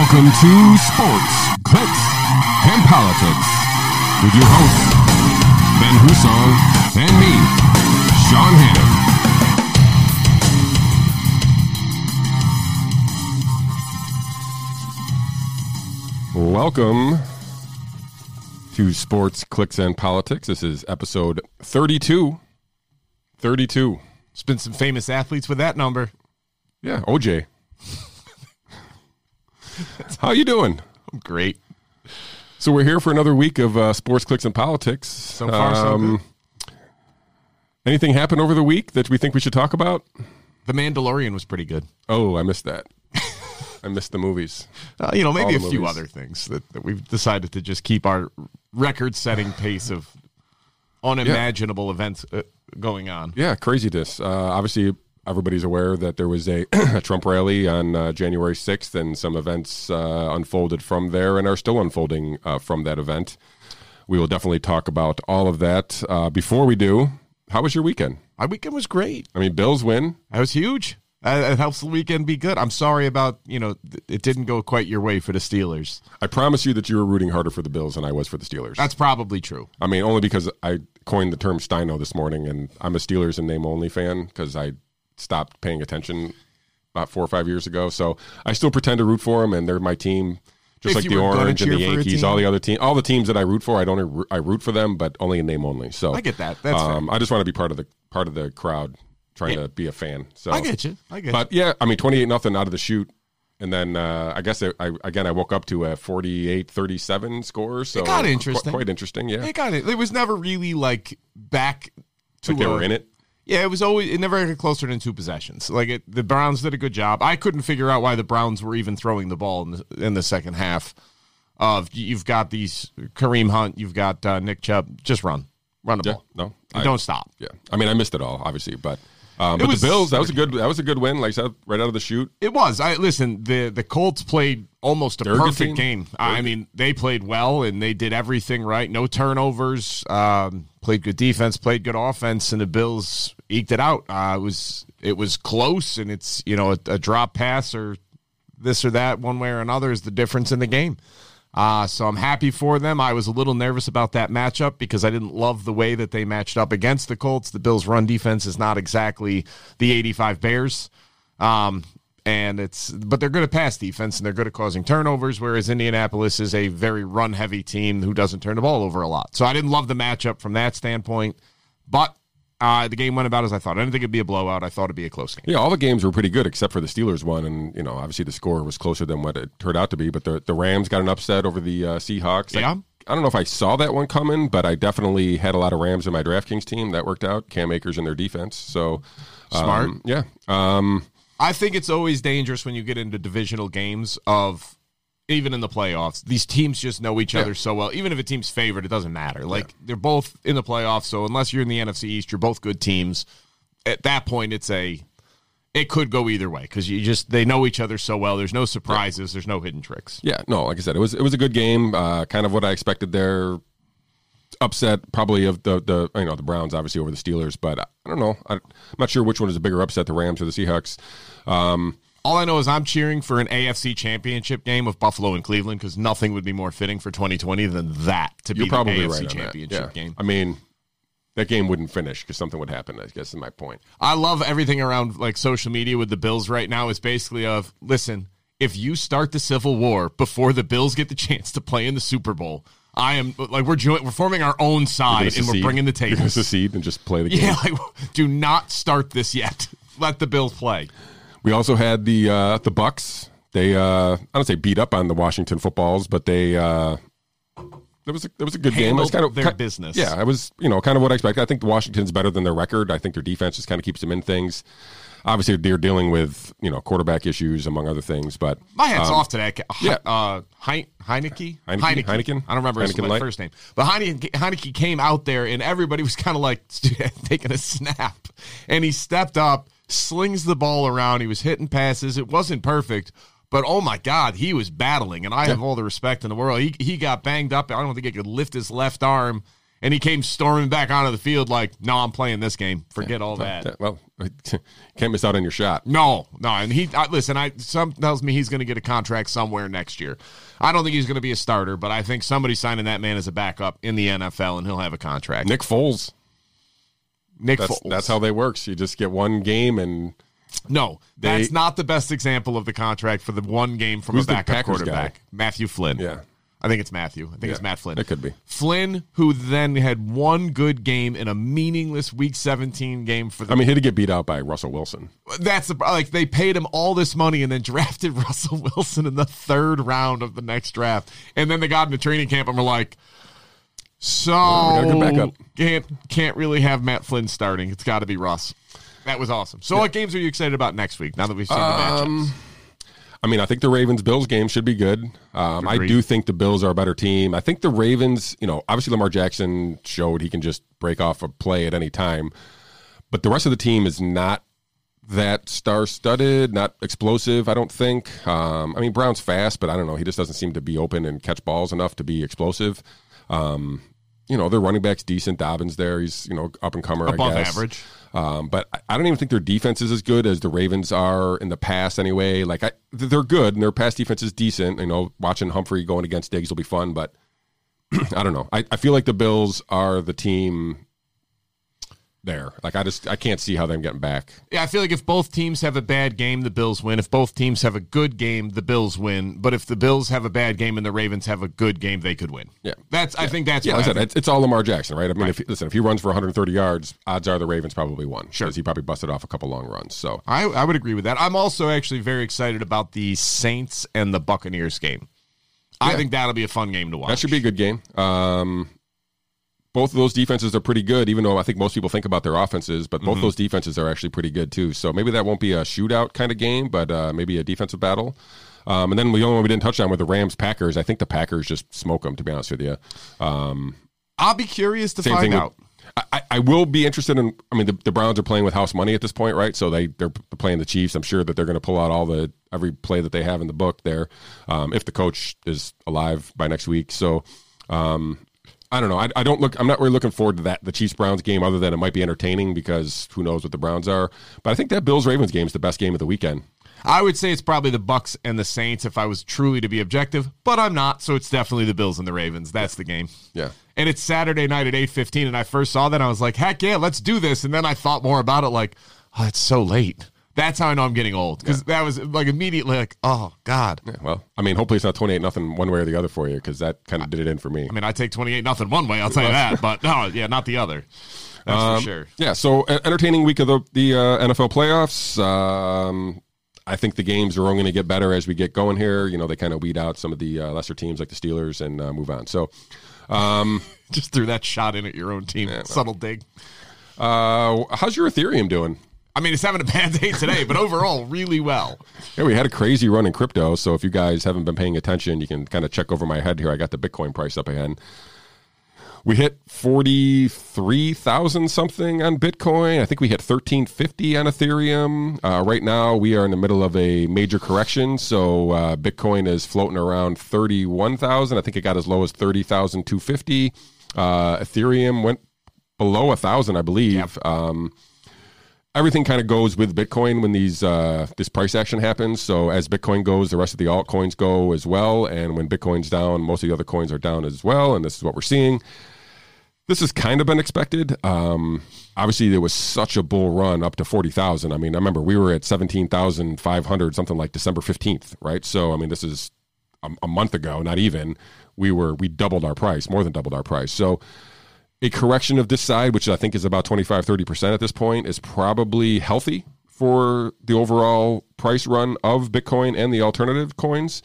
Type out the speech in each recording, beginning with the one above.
Welcome to Sports, Clicks, and Politics with your hosts, Ben Husong and me, Sean Hannon. Welcome to Sports, Clicks, and Politics. This is episode 32. 32. There's been some famous athletes with that number. Yeah, OJ. How you doing? I'm great. So we're here for another week of uh, sports, clicks, and politics. So far, so good. Anything happened over the week that we think we should talk about? The Mandalorian was pretty good. Oh, I missed that. I missed the movies. Uh, you know, maybe All a few movies. other things that, that we've decided to just keep our record-setting pace of unimaginable events uh, going on. Yeah, craziness. Uh, obviously, everybody's aware that there was a, Trump rally on uh, January 6th, and some events uh, unfolded from there and are still unfolding uh, from that event. We will definitely talk about all of that. Uh, before we do, how was your weekend? My weekend was great. I mean, Bills win. That was huge. It helps the weekend be good. I'm sorry about you know it didn't go quite your way for the Steelers. I promise you that you were rooting harder for the Bills than I was for the Steelers. That's probably true. I mean, only because I coined the term Steino this morning, and I'm a Steelers and name only fan because I stopped paying attention about four or five years ago. So I still pretend to root for them, and they're my team, just If like the Orange and the cheer for a Yankees, all the other team, all the teams that I root for. I don't I root for them, but only in name only. So I get that. That's um, I just want to be part of the part of the crowd, trying Yeah. to be a fan. So I get you. I get but yeah, I mean, 28 nothing out of the chute. And then uh, I guess I, I again I woke up to a 48-37 score. So got qu- interesting. quite interesting. Yeah. It got it. It was never really like back to like they a- were in it. Yeah, it was always it never got closer than two possessions. Like it, the Browns did a good job. I couldn't figure out why the Browns were even throwing the ball in the, in the second half. Of you've got these Kareem Hunt, you've got uh, Nick Chubb. Just run, run the Yeah, ball. no, I- don't stop. Yeah, I mean, I missed it all, obviously, but um, It but was- the Bills that was a good that was a good win. Like I said, right out of the chute. It was. I listen. The the Colts played almost a They're a good perfect team. game. I mean, they played well and they did everything right. No turnovers. Um, played good defense. Played good offense, and the Bills eked it out. Uh, it was it was close, and it's you know a, a drop pass or this or that one way or another is the difference in the game. Uh, so I'm happy for them. I was a little nervous about that matchup because I didn't love the way that they matched up against the Colts. The Bills' run defense is not exactly the 85 Bears. Um, and it's but they're good at pass defense and they're good at causing turnovers, whereas Indianapolis is a very run heavy team who doesn't turn the ball over a lot. So I didn't love the matchup from that standpoint, but uh, the game went about as I thought. I didn't think it'd be a blowout. I thought it'd be a close game. Yeah, all the games were pretty good except for the Steelers one, and you know, obviously the score was closer than what it turned out to be. But the the Rams got an upset over the uh, Seahawks. I- Yeah. I, don't know if I saw that one coming, but I definitely had a lot of Rams in my DraftKings team. That worked out. Cam Akers in their defense, so um, Smart. yeah, um, I think it's always dangerous when you get into divisional games of even in the playoffs. These teams just know each other so well. Even if a team's favored, it doesn't matter. Like they're both in the playoffs, so unless you're in the NFC East, you're both good teams. At that point, it's a it could go either way because you just they know each other so well. There's no surprises. There's no hidden tricks. yeah. No, like I said, it was it was a good game. Uh, kind of what I expected there. Upset probably of the the you know the Browns obviously over the Steelers, but I don't know. I'm not sure which one is a bigger upset, the Rams or the Seahawks. Um, All I know is I'm cheering for an AFC Championship game of Buffalo and Cleveland because nothing would be more fitting for 2020 than that to You're be probably the AFC right. Championship Yeah. game. I mean, that game wouldn't finish because something would happen. I guess is my point. I love everything around like social media with the Bills right now is basically of listen, if you start the civil war before the Bills get the chance to play in the Super Bowl, I am like we're joint, we're forming our own side and we're bringing the You're to tables. secede and just play the game. Yeah, like do not start this yet. Let the Bills play. We also had the uh, the Bucks. They uh, I don't say beat up on the Washington footballs, but they uh, there was a, there was a good game. It was kind of their ki- business. Yeah, it was you know kind of what I expected. I think the Washington's better than their record. I think their defense just kind of keeps them in things. Obviously, they're dealing with you know quarterback issues among other things, but My hat's um, off to that. guy. yeah. Uh, Hein- Heinicke? Heinicke? Heineken? I don't remember his Heineken Light? first name. But Heinicke, Heinicke came out there and everybody was kind of like taking a snap. And he stepped up, slings the ball around. He was hitting passes. It wasn't perfect. But oh my God, he was battling, and I have all the respect in the world. He he got banged up. I don't think he could lift his left arm, And he came storming back onto the field like, no, I'm playing this game. Forget all that. Yeah, well, can't miss out on your shot. No, no. And he, I, listen, I some tells me he's going to get a contract somewhere next year. I don't think he's going to be a starter, but I think somebody's signing that man as a backup in the NFL and he'll have a contract. Nick Foles. Nick That's, Foles. that's how they works. You just get one game and no, They- that's not the best example of the contract for the one game from a backup quarterback. guy? Matthew Flynn. Yeah. I think it's Matthew. I think it's Matt Flynn. it could be. Flynn, who then had one good game in a meaningless Week 17 game for the I mean, he did get beat out by Russell Wilson. That's the like they paid him all this money and then drafted Russell Wilson in the third round of the next draft, and then they got into training camp and were like, "So gotta get back up." can't can't really have Matt Flynn starting. It's got to be Russ." That was awesome. So, what games are you excited about next week? Now that we've seen the matchups, I mean, I think the Ravens Bills game should be good. Um, I do think the Bills are a better team. I think the Ravens, you know, obviously Lamar Jackson showed he can just break off a play at any time, but the rest of the team is not that star studded, not explosive, I don't think. Um, I mean, Brown's fast, but I don't know. He just doesn't seem to be open and catch balls enough to be explosive. Um, you know, their running back's decent. Dobbins there. He's, you know, up and comer. above I guess. average. Um, but I- I don't even think their defense is as good as the Ravens are in the past. Anyway, like I, they're good and their pass defense is decent. You know, watching Humphrey going against Diggs will be fun, but I don't know. I, I feel like the Bills are the team there. Like I just I can't see how them getting back. Yeah, I feel like if both teams have a bad game, the Bills win. If both teams have a good game, the Bills win. But if the Bills have a bad game and the Ravens have a good game, they could win. Yeah. that's. I think that's. Yeah, what like I said, think. it's, all Lamar Jackson, right? I mean, if listen, if he runs for 130 yards, odds are the Ravens probably won. Sure. because he probably busted off a couple long runs. So I, I would agree with that. I'm also actually very excited about the Saints and the Buccaneers game. I think that'll be a fun game to watch. That should be a good game. Um, both of those defenses are pretty good, even though I think most people think about their offenses, but both those defenses are actually pretty good too. So maybe that won't be a shootout kind of game, but uh, maybe a defensive battle. Um, and then the only one we didn't touch on were the Rams Packers. I think the Packers just smoke them, to be honest with you. Um, I'll be curious to find with- out. I, I- I will be interested in. I mean, the, the Browns are playing with house money at this point, right? So they they're playing the Chiefs. I'm sure that they're going to pull out all the every play that they have in the book there, um, if the coach is alive by next week. So. Um, I don't know. I, I don't look. I'm not really looking forward to that the Chiefs Browns game, other than it might be entertaining because who knows what the Browns are. But I think that Bills Ravens game is the best game of the weekend. I would say it's probably the Bucks and the Saints if I was truly to be objective, but I'm not. So it's definitely the Bills and the Ravens. That's the game. Yeah. And it's Saturday night at 8:15 and I first saw that I was like, "Heck yeah, let's do this." And then I thought more about it like, "Oh, it's so late." That's how I know I'm getting old cuz that was like immediately like, "Oh god." Yeah, well, I mean, hopefully it's not 28 nothing one way or the other for you because that kind of did it in for me. I mean, I take 28 nothing one way, I'll tell you that, but no, yeah, not the other. That's Um, for sure. Yeah, so uh, entertaining week of the the uh, NFL playoffs. Um, I think the games are only going to get better as we get going here. You know, they kind of weed out some of the uh, lesser teams like the Steelers and uh, move on. So, Just threw that shot in at your own team. Subtle dig. uh, how's your Ethereum doing? I mean, it's having a bad day today, but overall, really well. Yeah, we had a crazy run in crypto. So if you guys haven't been paying attention, you can kind of check over my head here. I got the Bitcoin price up again. We hit forty three thousand something on Bitcoin. I think we hit thirteen fifty on Ethereum. Uh, right now, we are in the middle of a major correction. So uh, Bitcoin is floating around thirty one thousand. I think it got as low as thirty thousand two fifty. Uh, Ethereum went below a thousand, I believe. Um, everything kind of goes with Bitcoin when these uh, this price action happens. So as Bitcoin goes, the rest of the altcoins go as well. And when Bitcoin's down, most of the other coins are down as well. And this is what we're seeing. This has kind of been expected. Um, obviously, there was such a bull run up to forty thousand. I mean, I remember we were at seventeen thousand five hundred, something like December fifteenth, right? So, I mean, this is a, a month ago, not even. We were we doubled our price, more than doubled our price. So, a correction of this side, which I think is about 25, 30% at this point, is probably healthy for the overall price run of Bitcoin and the alternative coins.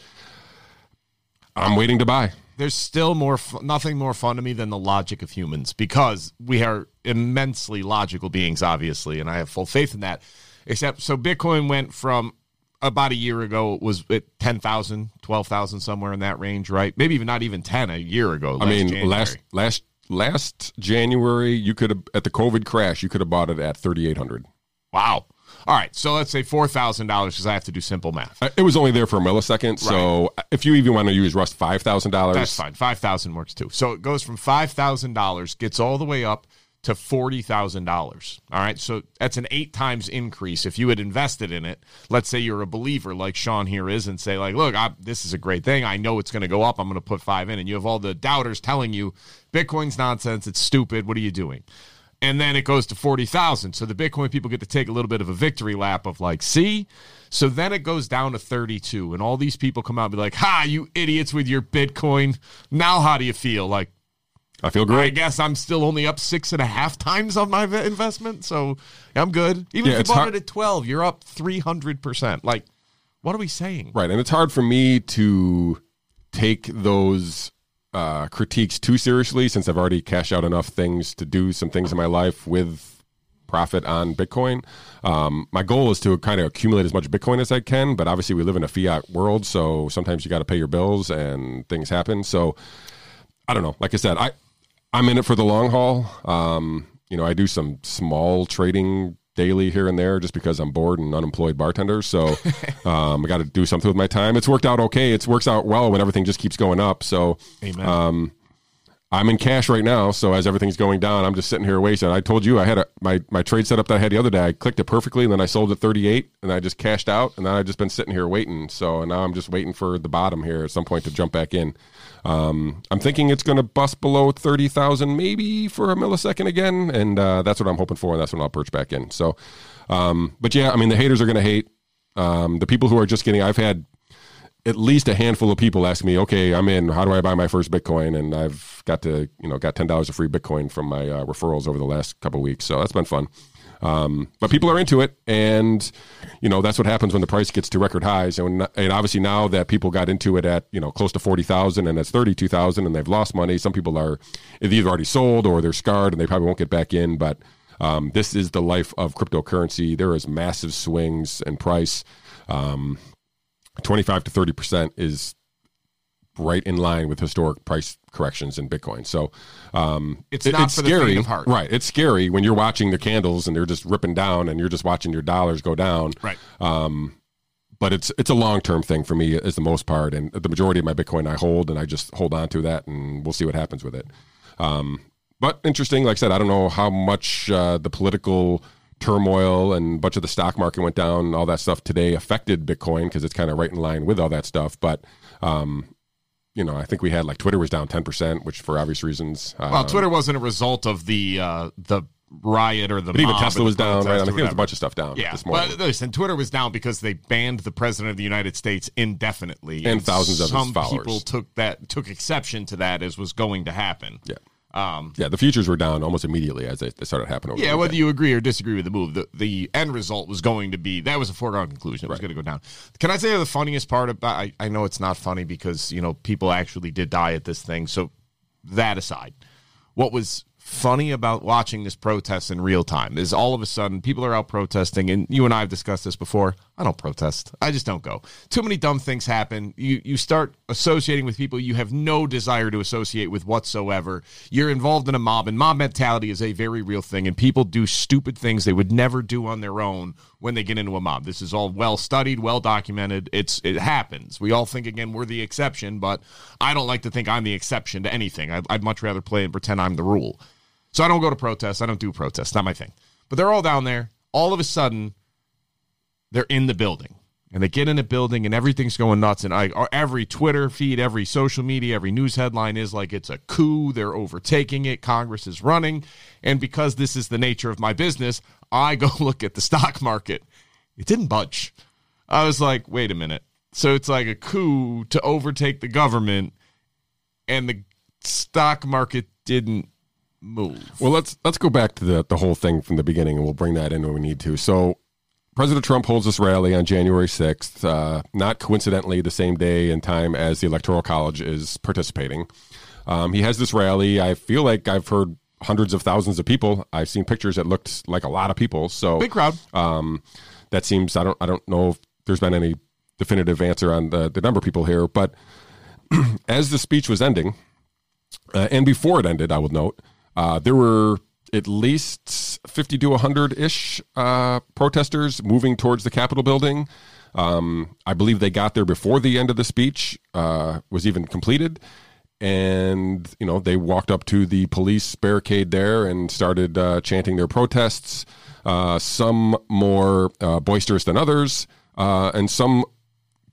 I'm waiting to buy. there's still more nothing more fun to me than the logic of humans because we are immensely logical beings obviously and i have full faith in that except so bitcoin went from about a year ago it was at 10,000 12,000 somewhere in that range right maybe even not even 10 a year ago I mean, January. last last last January, you could have at the COVID crash, you could have bought it at 3,800. wow All right, so let's say four thousand dollars because I have to do simple math. Uh, It was only there for a millisecond. So if you even want to use Rust five thousand dollars, That's fine. Five thousand works too. So it goes from five thousand dollars, gets all the way up to forty thousand dollars. All right, so that's an eight times increase. If you had invested in it, let's say you're a believer like Sean here is, and say like, look, I, this is a great thing. I know it's going to go up. I'm going to put five in, and you have all the doubters telling you Bitcoin's nonsense. It's stupid. What are you doing? And then it goes to 40,000. So the Bitcoin people get to take a little bit of a victory lap of like, see? So then it goes down to 32. And all these people come out and be like, ha, you idiots with your Bitcoin. Now how do you feel? Like, I feel great. I guess I'm still only up six and a half times on my investment. So I'm good. Even Yeah, if you bought hard- it at 12, you're up 300%. Like, what are we saying? Right, and it's hard for me to take those uh, critiques too seriously since I've already cashed out enough things to do some things in my life with profit on Bitcoin. Um, my goal is to kind of accumulate as much Bitcoin as I can, but obviously we live in a fiat world, so sometimes you got to pay your bills and things happen. So I don't know. Like I said, I I'm in it for the long haul. Um, you know, I do some small trading daily here and there just because I'm bored and unemployed bartender. So um, I got to do something with my time. It's worked out okay. It works out well when everything just keeps going up. So um, I'm in cash right now. So as everything's going down, I'm just sitting here wasting. I told you I had a, my my trade setup that I had the other day. I clicked it perfectly, and then I sold at 38, and I just cashed out, and then I've just been sitting here waiting. So now I'm just waiting for the bottom here at some point to jump back in. Um, I'm thinking it's going to bust below 30,000 maybe for a millisecond again, and uh, that's what I'm hoping for, and that's when I'll perch back in. So, um, but yeah, I mean the haters are going to hate. Um, the people who are just getting, I've had at least a handful of people ask me, okay, I'm in. How do I buy my first Bitcoin? And I've got to, you know, got ten dollars of free Bitcoin from my uh, referrals over the last couple weeks. So that's been fun. Um, but people are into it, and you know that's what happens when the price gets to record highs. And, and obviously now that people got into it at you know close to forty thousand, and it's thirty two thousand, and they've lost money. Some people are either already sold or they're scarred, and they probably won't get back in. But um, this is the life of cryptocurrency. There is massive swings in price. Um, 25 to 30 percent is right in line with historic price corrections in Bitcoin. So um, It's not for the faint of heart. right? It's scary when you're watching the candles and they're just ripping down, and you're just watching your dollars go down. Right. Um, but it's it's a long term thing for me, as the most part, and the majority of my Bitcoin I hold, and I just hold on to that, and we'll see what happens with it. Um, but interesting, like I said, I don't know how much uh, the political turmoil and a bunch of the stock market went down, all that stuff today affected Bitcoin because it's kind of right in line with all that stuff. But um, you know, I think we had like Twitter was down ten percent, which for obvious reasons. Well, Um, Twitter wasn't a result of the uh, the riot or the. but even Tesla was down, right? I think there was a bunch of stuff down Yeah, this morning. but listen, Twitter was down because they banned the president of the United States indefinitely, And thousands of his some followers. people took that took exception to that as was going to happen. yeah, Um, yeah, the futures were down almost immediately as they, they started happening. Over yeah, the whether you agree or disagree with the move, the, the end result was going to be that was a foregone conclusion. It was going to go down. Can I say the funniest part about? I, I know it's not funny because you know people actually did die at this thing. So that aside, what was funny about watching this protest in real time is all of a sudden people are out protesting, and you and I have discussed this before. I don't protest. I just don't go. Too many dumb things happen. You you start associating with people you have no desire to associate with whatsoever. You're involved in a mob, and mob mentality is a very real thing. And people do stupid things they would never do on their own when they get into a mob. This is all well studied, well documented. It's it happens. We all think again we're the exception, but I don't like to think I'm the exception to anything. I'd, I'd much rather play and pretend I'm the rule. So I don't go to protests. I don't do protests. Not my thing. But they're all down there. All of a sudden, they're in the building and they get in a building and everything's going nuts and I uh, every Twitter feed, every social media, every news headline is like it's a coup, they're overtaking it, Congress is running, and because this is the nature of my business, I go look at the stock market. It didn't budge. I was like, "Wait a minute." So it's like a coup to overtake the government and the stock market didn't move. Well, let's let's go back to the the whole thing from the beginning, and we'll bring that in when we need to. So, President Trump holds this rally on January sixth, uh, not coincidentally the same day and time as the Electoral College is participating. Um, he has this rally. I feel like I've heard hundreds of thousands of people. I've seen pictures that looked like a lot of people. So Big crowd. um, that seems I don't I don't know if there's been any definitive answer on the, the number of people here, but as the speech was ending, uh, and before it ended, I will note uh, there were at least 50 to 100 ish uh, protesters moving towards the Capitol building. Um, I believe they got there before the end of the speech uh, was even completed. And, you know, they walked up to the police barricade there and started uh, chanting their protests, uh, some more uh, boisterous than others, uh, and some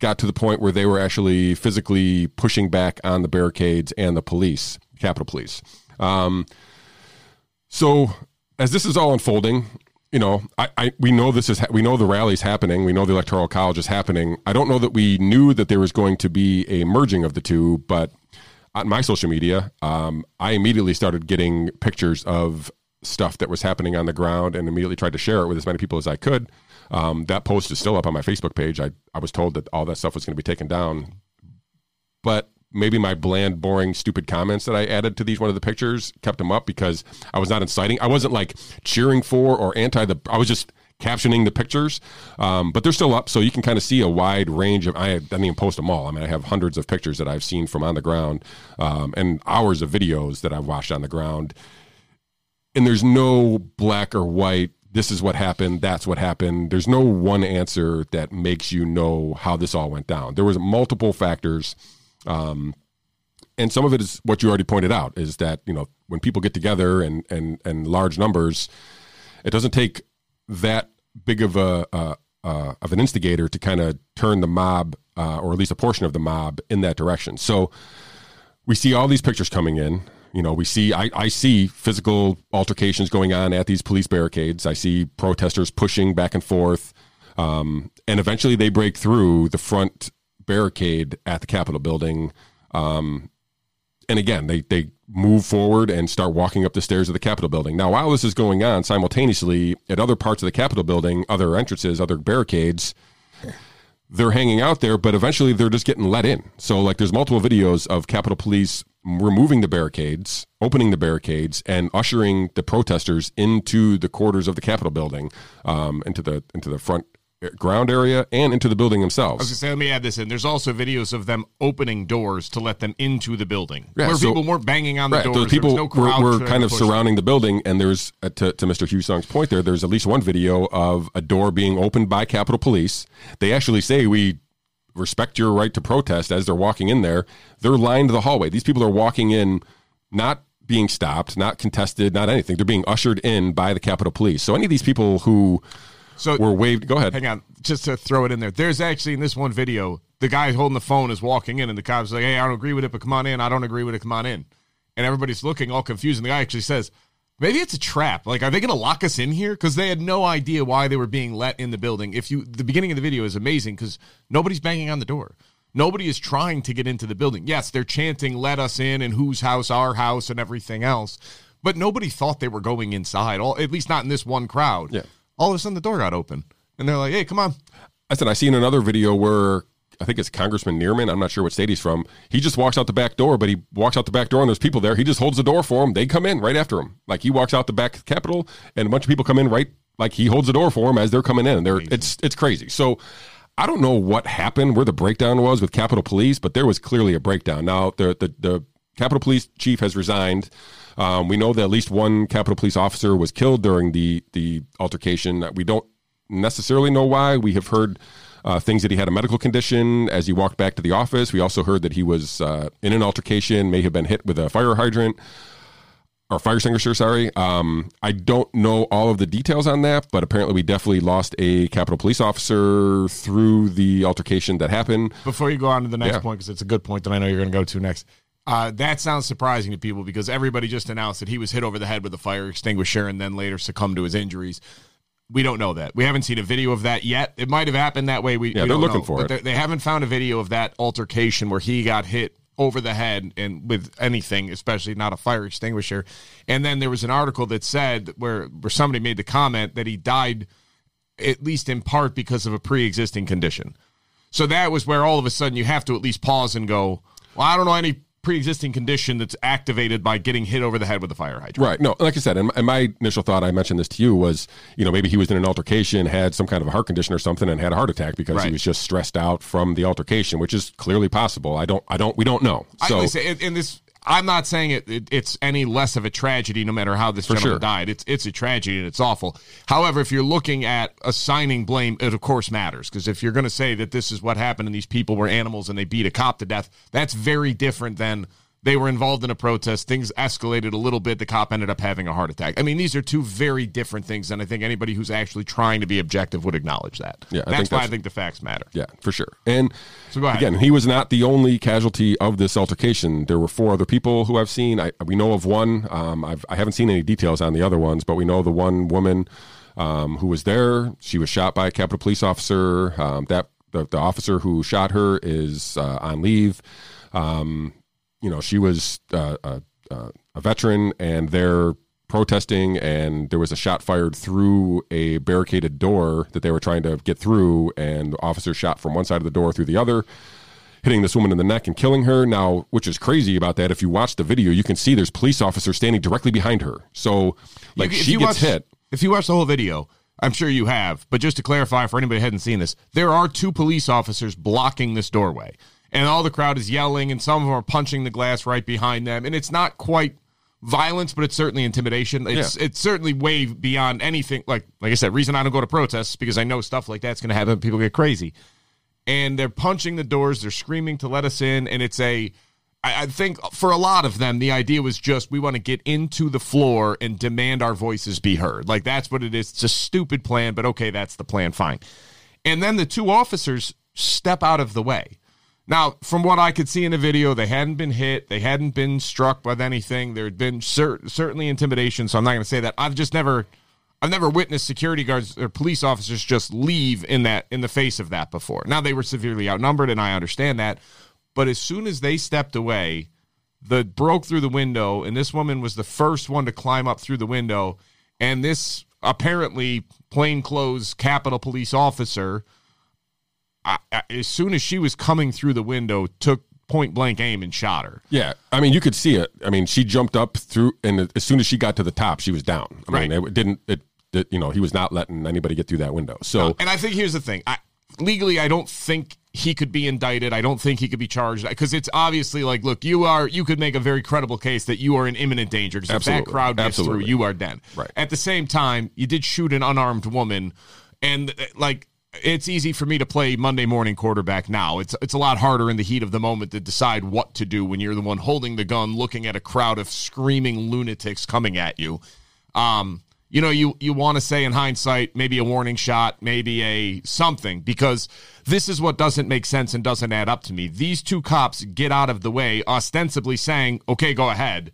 got to the point where they were actually physically pushing back on the barricades and the police, Capitol Police. Um, so as this is all unfolding, you know, I, I we know this is ha- we know the rally's happening. We know the electoral college is happening. I don't know that we knew that there was going to be a merging of the two, but on my social media, um, I immediately started getting pictures of stuff that was happening on the ground and immediately tried to share it with as many people as I could. Um, that post is still up on my Facebook page. I, I was told that all that stuff was going to be taken down. But maybe my bland, boring, stupid comments that I added to these one of the pictures kept them up because I was not inciting. I wasn't like cheering for or anti the. I was just captioning the pictures, um, but they're still up, so you can kind of see a wide range of. I, I didn't even post them all. I mean, I have hundreds of pictures that I've seen from on the ground, um, and hours of videos that I've watched on the ground. And there's no black or white. This is what happened. That's what happened. There's no one answer that makes you know how this all went down. There was multiple factors. Um, and some of it is what you already pointed out is that you know when people get together and and and large numbers it doesn't take that big of a uh, uh, of an instigator to kind of turn the mob uh, or at least a portion of the mob in that direction. So we see all these pictures coming in. You know we see I, I see physical altercations going on at these police barricades. I see protesters pushing back and forth. Um, and eventually they break through the front barricade at the capitol building um, and again, they they move forward and start walking up the stairs of the Capitol building. Now, while this is going on simultaneously at other parts of the Capitol building, other entrances, other barricades, they're hanging out there, but eventually they're just getting let in. So, like, there's multiple videos of Capitol Police removing the barricades, opening the barricades, and ushering the protesters into the quarters of the Capitol building, um, into the into the front ground area and into the building I was themselves. gonna say, let me add this in. There's also videos of them opening doors to let them into the building, Yeah, where so- people weren't banging on the Right, doors. those people no were, were kind of surrounding the building, and there's uh, to, to Mr. Husong's point there. There's at least one video of a door being opened by Capitol Police. They actually say we respect your right to protest as they're walking in there. They're lined the hallway. These people are walking in, not being stopped, not contested, not anything. They're being ushered in by the Capitol Police. So any of these people who So were waved, go ahead. hang on, just to throw it in there. There's actually in this one video, the guy holding the phone is walking in, and the cop's like, "Hey, I don't agree with it, but come on in. I don't agree with it. Come on in." And everybody's looking all confused, and the guy actually says, "Maybe it's a trap. Like, are they going to lock us in here? Because they had no idea why they were being let in the building. If you, the beginning of the video is amazing because nobody's banging on the door." Nobody is trying to get into the building. Yes, they're chanting, let us in, and whose house, our house, and everything else. But nobody thought they were going inside, all, at least not in this one crowd. Yeah. All of a sudden, the door got open. And they're like, hey, come on. I said I seen another video where I think it's Congressman Neerman. I'm not sure what state he's from. He just walks out the back door, but he walks out the back door and there's people there. He just holds the door for them. They come in right after him. Like he walks out the back Capitol and a bunch of people come in right like he holds the door for them as they're coming in. And they're it's it's crazy. So I don't know what happened, where the breakdown was with Capitol Police, but there was clearly a breakdown. Now the the, the Capitol Police chief has resigned. Um, we know that at least one Capitol Police officer was killed during the the altercation. We don't necessarily know why. We have heard uh, things that he had a medical condition as he walked back to the office. We also heard that he was uh, in an altercation, may have been hit with a fire hydrant or fire extinguisher. Sorry, um, I don't know all of the details on that, but apparently we definitely lost a Capitol Police officer through the altercation that happened. Before you go on to the next Yeah. point, because it's a good point that I know you're going to go to next. Uh, that sounds surprising to people because everybody just announced that he was hit over the head with a fire extinguisher and then later succumbed to his injuries. We don't know that. We haven't seen a video of that yet. It might have happened that way. We, Yeah, we they're looking know. for But it. they- They haven't found a video of that altercation where he got hit over the head and with anything, especially not a fire extinguisher. And then there was an article that said where where somebody made the comment that he died at least in part because of a pre-existing condition. So that was where all of a sudden you have to at least pause and go, well, I don't know any pre-existing condition that's activated by getting hit over the head with a fire hydrant. Right. No, like I said, and my, and my initial thought, I mentioned this to you, was you know maybe he was in an altercation, had some kind of a heart condition or something, and had a heart attack because he was just stressed out from the altercation, which is clearly possible. I don't, I don't, we don't know. So would say, and, and this, I'm not saying it, it, it's any less of a tragedy, no matter how this For gentleman sure. died. It's it's a tragedy and it's awful. However, if you're looking at assigning blame, it of course matters because if you're going to say that this is what happened and these people were animals and they beat a cop to death, that's very different than they were involved in a protest. Things escalated a little bit. The cop ended up having a heart attack. I mean, these are two very different things, and I think anybody who's actually trying to be objective would acknowledge that. Yeah, I that's why I think the facts matter. Yeah, for sure. And So again, he was not the only casualty of this altercation. There were four other people who I've seen. I, we know of one. Um, I've, I haven't seen any details on the other ones, but we know the one woman um, who was there. She was shot by a Capitol police officer. Um, that the, the officer who shot her is uh, on leave. Um, you know, she was uh, a, a, a veteran, and they're protesting, and there was a shot fired through a barricaded door that they were trying to get through, and the officer shot from one side of the door through the other, hitting this woman in the neck and killing her. Now, which is crazy about that, if you watch the video, you can see there's police officers standing directly behind her. So, like, You- she gets watch- hit. If you watch the whole video, I'm sure you have, but just to clarify for anybody who hadn't seen this, there are two police officers blocking this doorway. And all the crowd is yelling, and some of them are punching the glass right behind them. And it's not quite violence, but it's certainly intimidation. It's it's certainly way beyond anything. Like like I said, reason I don't go to protests because I know stuff like that's going to happen. People get crazy, and they're punching the doors. They're screaming to let us in, and it's a I, think for a lot of them, the idea was just we want to get into the floor and demand our voices be heard. Like that's what it is. It's a stupid plan, but okay, that's the plan. Fine. And then the two officers step out of the way. Now, from what I could see in the video, they hadn't been hit. They hadn't been struck with anything. There had been cer- certainly intimidation. So I'm not going to say that. I've just never, I've never witnessed security guards or police officers just leave in that in the face of that before. Now they were severely outnumbered, and I understand that. But as soon as they stepped away, the broke through the window, and this woman was the first one to climb up through the window. And this apparently plainclothes Capitol Police officer I, I, as soon as she was coming through the window, took point blank aim and shot her. Yeah, I mean, you could see it. I mean, she jumped up through, and as soon as she got to the top, she was down. I mean, Right. it didn't. It, it, you know, he was not letting anybody get through that window. So And I think here's the thing: I, legally, I don't think he could be indicted. I don't think he could be charged because it's obviously like, look, you are you could make a very credible case that you are in imminent danger because if that crowd gets Absolutely. through, you are dead. Right. At the same time, you did shoot an unarmed woman, and uh, like. It's easy for me to play Monday morning quarterback now. It's it's a lot harder in the heat of the moment to decide what to do when you're the one holding the gun, looking at a crowd of screaming lunatics coming at you. Um, you know, you you want to say in hindsight, maybe a warning shot, maybe a something, because this is what doesn't make sense and doesn't add up to me. These two cops get out of the way, ostensibly saying, "Okay, go ahead,"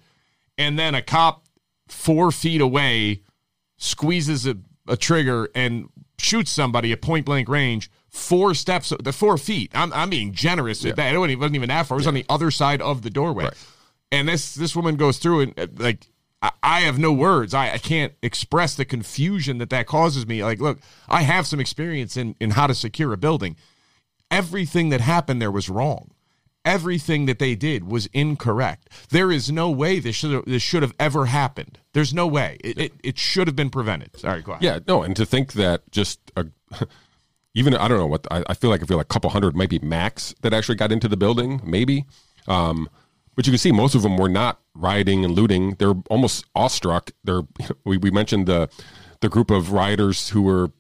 and then a cop four feet away squeezes a, a trigger and shoots somebody at point blank range. Four steps, the four feet. I'm, I'm being generous with that. It wasn't even- that far. It was on the other side of the doorway. And this this woman goes through and uh, like I, I have no words. I, I can't express the confusion that that causes me. Like, look, I have some experience in in how to secure a building. Everything that happened there was wrong. Everything that they did was incorrect. There is no way this should this should have ever happened. There's no way. It, it, it should have been prevented. Sorry, go ahead. Yeah, no, and to think that just a, even I don't know what I, I feel like I feel like a couple hundred might be max that actually got into the building, maybe. Um, but you can see most of them were not rioting and looting. They're almost awestruck. They're we, we mentioned the the group of rioters who were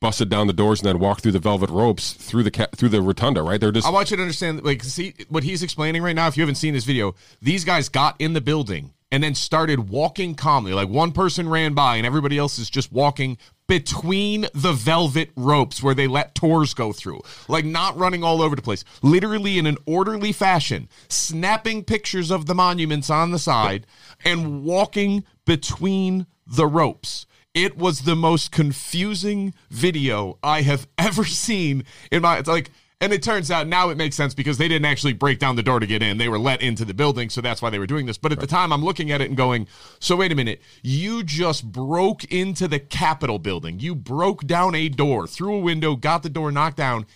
busted down the doors and then walked through the velvet ropes through the ca- through the rotunda. Right, they're just I want you to understand, like, see what he's explaining right now. If you haven't seen this video, these guys got in the building and then started walking calmly. Like one person ran by and everybody else is just walking between the velvet ropes where they let tours go through. Like not running all over the place. Literally in an orderly fashion, snapping pictures of the monuments on the side and walking between the ropes. It was the most confusing video I have ever seen in my it's like and it turns out now it makes sense because they didn't actually break down the door to get in. They were let into the building, so that's why they were doing this. But at the time I'm looking at it and going, "So wait a minute. You just broke into the Capitol building. You broke down a door, through a window, got the door knocked down."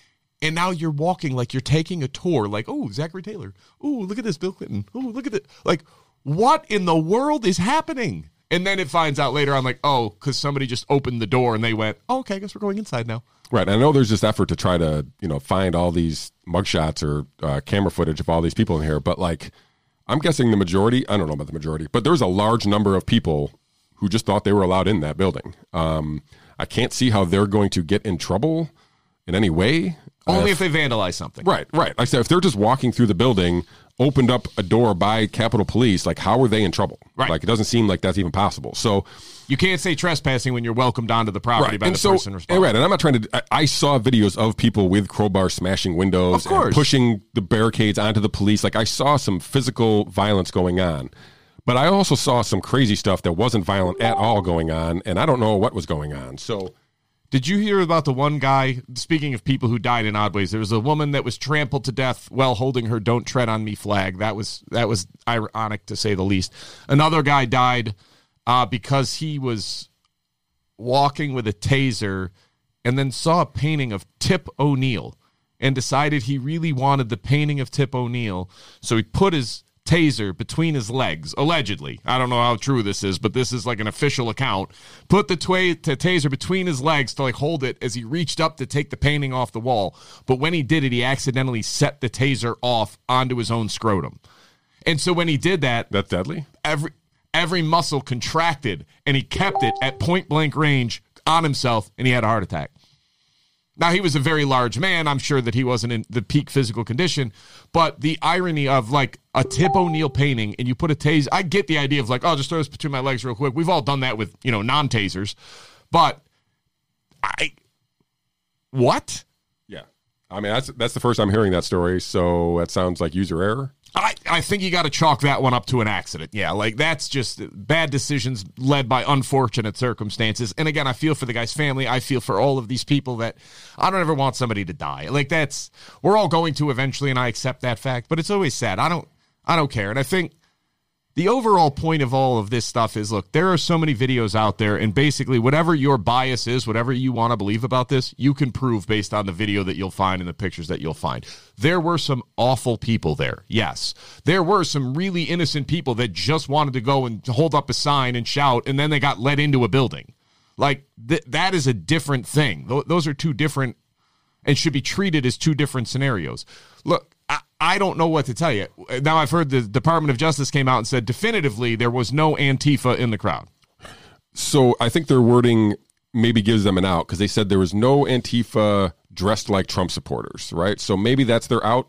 And now you're walking like you're taking a tour, like, oh, Zachary Taylor. Oh, look at this, Bill Clinton. Oh, look at it. Like, what in the world is happening? And then it finds out later, I'm like, oh, because somebody just opened the door and they went, oh, okay, I guess we're going inside now. Right. I know there's this effort to try to, you know, find all these mugshots or uh, camera footage of all these people in here, but like, I'm guessing the majority. I don't know about the majority, but there's a large number of people who just thought they were allowed in that building. Um, I can't see how they're going to get in trouble in any way. Only uh, if they vandalize something. Right, right. Like I said, if they're just walking through the building, opened up a door by Capitol Police, like how are they in trouble? Right. Like it doesn't seem like that's even possible. So you can't say trespassing when you're welcomed onto the property right. by and the so, person responsible. Right, and I'm not trying to. I, I saw videos of people with crowbars smashing windows, and pushing the barricades onto the police. Like I saw some physical violence going on, but I also saw some crazy stuff that wasn't violent at all going on, and I don't know what was going on. So Did you hear about the one guy? Speaking of people who died in odd ways, there was a woman that was trampled to death while holding her "Don't Tread on Me" flag. That was that was ironic to say the least. Another guy died uh, because he was walking with a taser and then saw a painting of Tip O'Neill and decided he really wanted the painting of Tip O'Neill. So he put his taser between his legs, allegedly. I don't know how true this is, but this is like an official account. Put the, twa- the taser between his legs to like hold it as he reached up to take the painting off the wall. But when he did it, he accidentally set the taser off onto his own scrotum. And so when he did that, that's deadly. every every muscle contracted and he kept it at point blank range on himself and he had a heart attack. Now he was a very large man. I'm sure that he wasn't in the peak physical condition, but the irony of like a Tip O'Neill painting and you put a taser. I get the idea of like, oh, just throw this between my legs real quick. We've all done that with you know non tasers, but I what? Yeah, I mean that's that's the first I'm hearing that story. So that sounds like user error. I, I think you got to chalk that one up to an accident. Yeah, like that's just bad decisions led by unfortunate circumstances. And again, I feel for the guy's family. I feel for all of these people that I don't ever want somebody to die. Like that's we're all going to eventually, and I accept that fact. But it's always sad. I don't I don't care. And I think the overall point of all of this stuff is look, there are so many videos out there, and basically, whatever your bias is, whatever you want to believe about this, you can prove based on the video that you'll find and the pictures that you'll find. There were some awful people there. Yes. There were some really innocent people that just wanted to go and hold up a sign and shout, and then they got let into a building. Like, th- that is a different thing. Th- those are two different and should be treated as two different scenarios. Look, I, don't know what to tell you. Now, I've heard the Department of Justice came out and said definitively there was no Antifa in the crowd. So I think their wording maybe gives them an out because they said there was no Antifa dressed like Trump supporters, right? So maybe that's their out.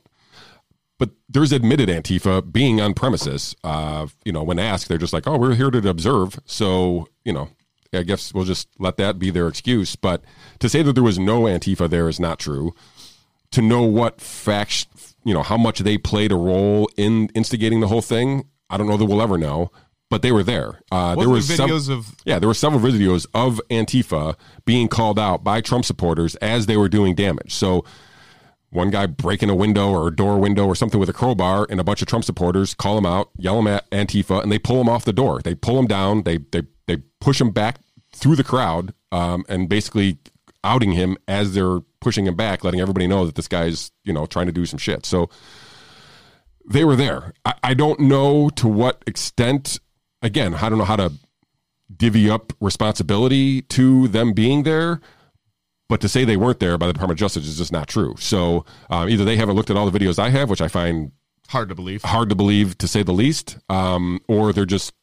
But there's admitted Antifa being on premises. Uh, you know, when asked, they're just like, "Oh, we're here to observe." So you know, I guess we'll just let that be their excuse. But to say that there was no Antifa there is not true. To know what fact, you know, how much they played a role in instigating the whole thing, I don't know that we'll ever know. But they were there. Uh, there Wasn't was some- videos of- yeah, there were several videos of Antifa being called out by Trump supporters as they were doing damage. So one guy breaking a window or a door window or something with a crowbar, and a bunch of Trump supporters call him out, yell him at Antifa, and they pull him off the door. They pull him down. They they they push him back through the crowd, um, and basically outing him as they're pushing him back, letting everybody know that this guy's you know trying to do some shit. So they were there. I, I don't know to what extent. Again, I don't know how to divvy up responsibility to them being there. But to say they weren't there by the Department of Justice is just not true. So um, either they haven't looked at all the videos I have, which I find Hard to believe. hard to believe to say the least, um, or they're just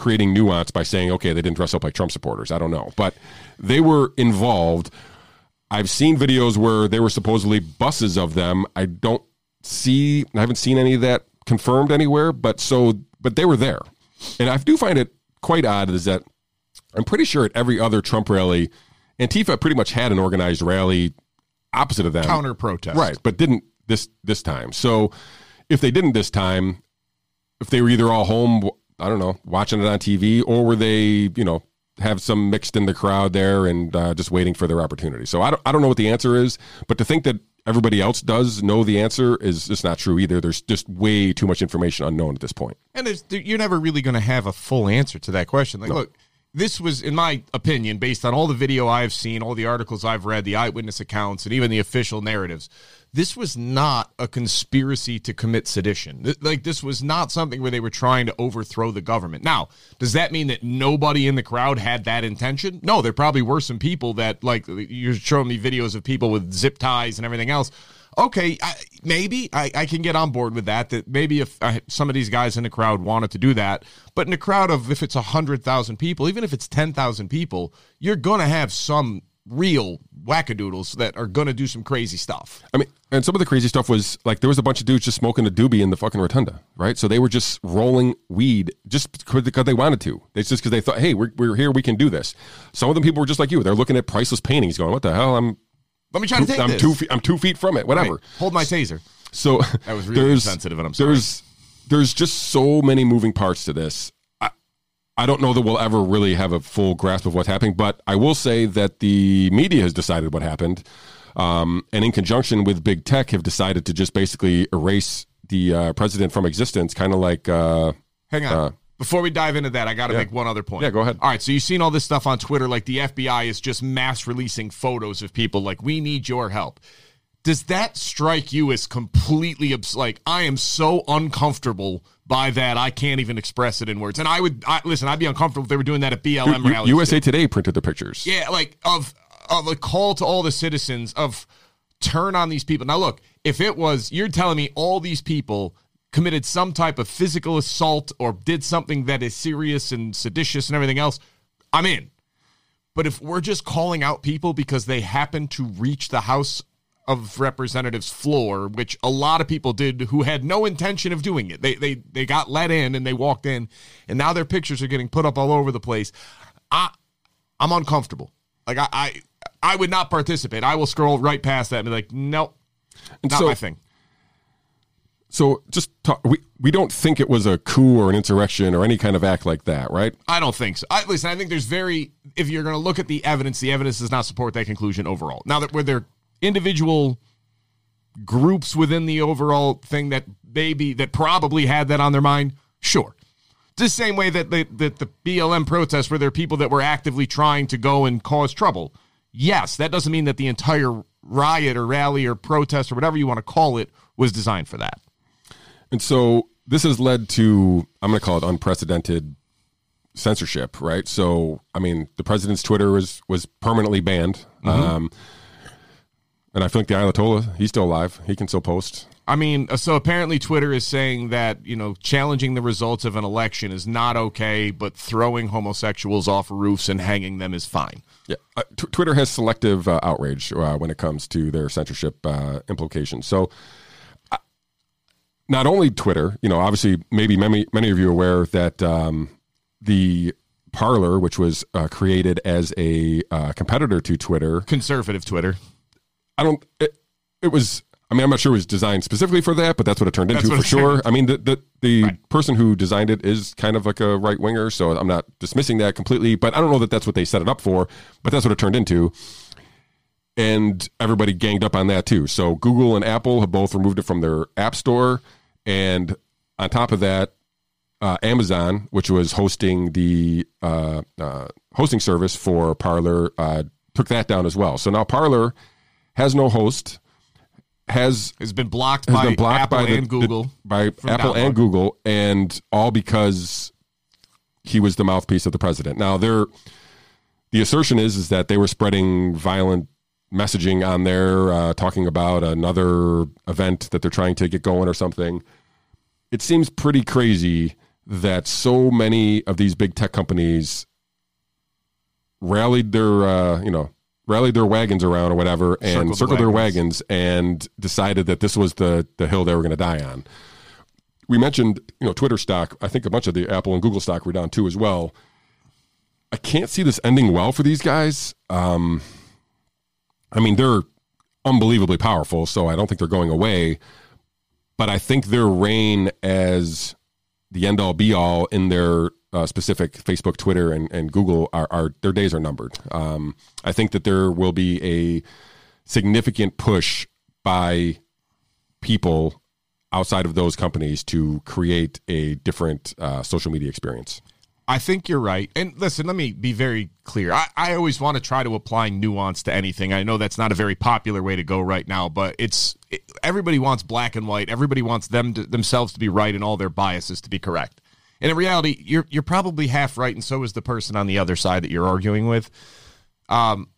creating nuance by saying, okay, they didn't dress up like Trump supporters. I don't know. But they were involved. I've seen videos where there were supposedly buses of them. I don't see, I haven't seen any of that confirmed anywhere, but so, but they were there. And I do find it quite odd is that I'm pretty sure at every other Trump rally, Antifa pretty much had an organized rally opposite of them. Counter protest. Right, but didn't this this time. So if they didn't this time, if they were either all home, I don't know, watching it on TV, or were they, you know, have some mixed in the crowd there and uh, just waiting for their opportunity. So I don't, I don't know what the answer is, but to think that everybody else does know the answer is just not true either. There's just way too much information unknown at this point. And there's, you're never really going to have a full answer to that question. Like, look, this was, in my opinion, based on all the video I've seen, all the articles I've read, the eyewitness accounts, and even the official narratives. This was not a conspiracy to commit sedition. Th- Like, this was not something where they were trying to overthrow the government. Now, does that mean that nobody in the crowd had that intention? No, there probably were some people that, like, you're showing me videos of people with zip ties and everything else. Okay, I, maybe I, I can get on board with that. That maybe if I, some of these guys in the crowd wanted to do that, but in a crowd of if it's a hundred thousand people, even if it's ten thousand people, you're gonna have some real wackadoodles that are gonna do some crazy stuff. I mean, and some of the crazy stuff was like there was a bunch of dudes just smoking a doobie in the fucking rotunda, right? So they were just rolling weed just because they wanted to. It's just because they thought, hey, we're, we're here, we can do this. Some of them people were just like you. They're looking at priceless paintings, going, "What the hell? I'm Let me try to take I'm this. two feet, I'm two feet from it. Whatever." Right. Hold my taser. So That was really sensitive, and I'm sorry. There's there's just so many moving parts to this. I I don't know that we'll ever really have a full grasp of what's happening, but I will say that the media has decided what happened, um, and in conjunction with big tech, have decided to just basically erase the uh, president from existence, kind of like. Uh, Hang on. Uh, Before we dive into that, I got to yeah. make one other point. Yeah, go ahead. All right, so you've seen all this stuff on Twitter, like the FBI is just mass releasing photos of people, like, we need your help. Does that strike you as completely abs- like I am so uncomfortable by that I can't even express it in words? And I would I, listen. I'd be uncomfortable if they were doing that at BLM U- rallies. USA too. Today printed the pictures. Yeah, like of of a call to all the citizens of turn on these people. Now look, if it was you're telling me all these people committed some type of physical assault or did something that is serious and seditious and everything else, I'm in. But if we're just calling out people because they happen to reach the House of Representatives floor, which a lot of people did who had no intention of doing it. They they they got let in and they walked in and now their pictures are getting put up all over the place. I I'm uncomfortable. Like I, I, I would not participate. I will scroll right past that and be like, nope, And not so- my thing. So just talk, we we don't think it was a coup or an insurrection or any kind of act like that, right? I don't think so. I, listen, I think there's very. If you're going to look at the evidence, the evidence does not support that conclusion overall. Now that were there individual groups within the overall thing that maybe that probably had that on their mind, sure. The same way that the, that the BLM protests were there are people that were actively trying to go and cause trouble. Yes, that doesn't mean that the entire riot or rally or protest or whatever you want to call it was designed for that. And so this has led to I'm going to call it unprecedented censorship, right? So I mean, the president's Twitter was was permanently banned, um, and I feel like the Ayatollah he's still alive; he can still post. I mean, uh, so apparently Twitter is saying that, you know, challenging the results of an election is not okay, but throwing homosexuals off roofs and hanging them is fine. Yeah, uh, t- Twitter has selective uh, outrage uh, when it comes to their censorship uh, implications. So, not only Twitter, you know, obviously, maybe many many of you are aware that um, the Parler, which was uh, created as a uh, competitor to Twitter, Conservative Twitter. I don't. It, it was. I mean, I'm not sure it was designed specifically for that, but that's what it turned That's into for sure. turned I mean, the the, the Right. person who designed it is kind of like a right winger, so I'm not dismissing that completely. But I don't know that that's what they set it up for. But that's what it turned into, and everybody ganged up on that too. So Google and Apple have both removed it from their app store, and on top of that, uh, Amazon, which was hosting the uh, uh, hosting service for Parler, uh, took that down as well. So now Parler has no host, has Has been blocked has by been blocked Apple by the- and Google. the- by Apple and. Google, and all because he was the mouthpiece of the president. Now, there, the assertion is is that they were spreading violent messaging on there, uh, talking about another event that they're trying to get going or something. It seems pretty crazy that so many of these big tech companies rallied their, uh, you know, rallied their wagons around or whatever, and Circled the circled their wagons. wagons and decided that this was the the hill they were going to die on. We mentioned, you know, Twitter stock. I think a bunch of the Apple and Google stock were down too as well. I can't see this ending well for these guys. Um, I mean, they're unbelievably powerful, so I don't think they're going away. But I think their reign as the end all be all in their uh, specific Facebook, Twitter, and, and Google are, are their days are numbered. Um, I think that there will be a significant push by people outside of those companies to create a different uh, social media experience. I think you're right. And listen, let me be very clear. I, I always want to try to apply nuance to anything. I know that's not a very popular way to go right now, but it's it, everybody wants black and white. Everybody wants them to, themselves to be right and all their biases to be correct. And in reality, you're you're probably half right, and so is the person on the other side that you're arguing with. Um,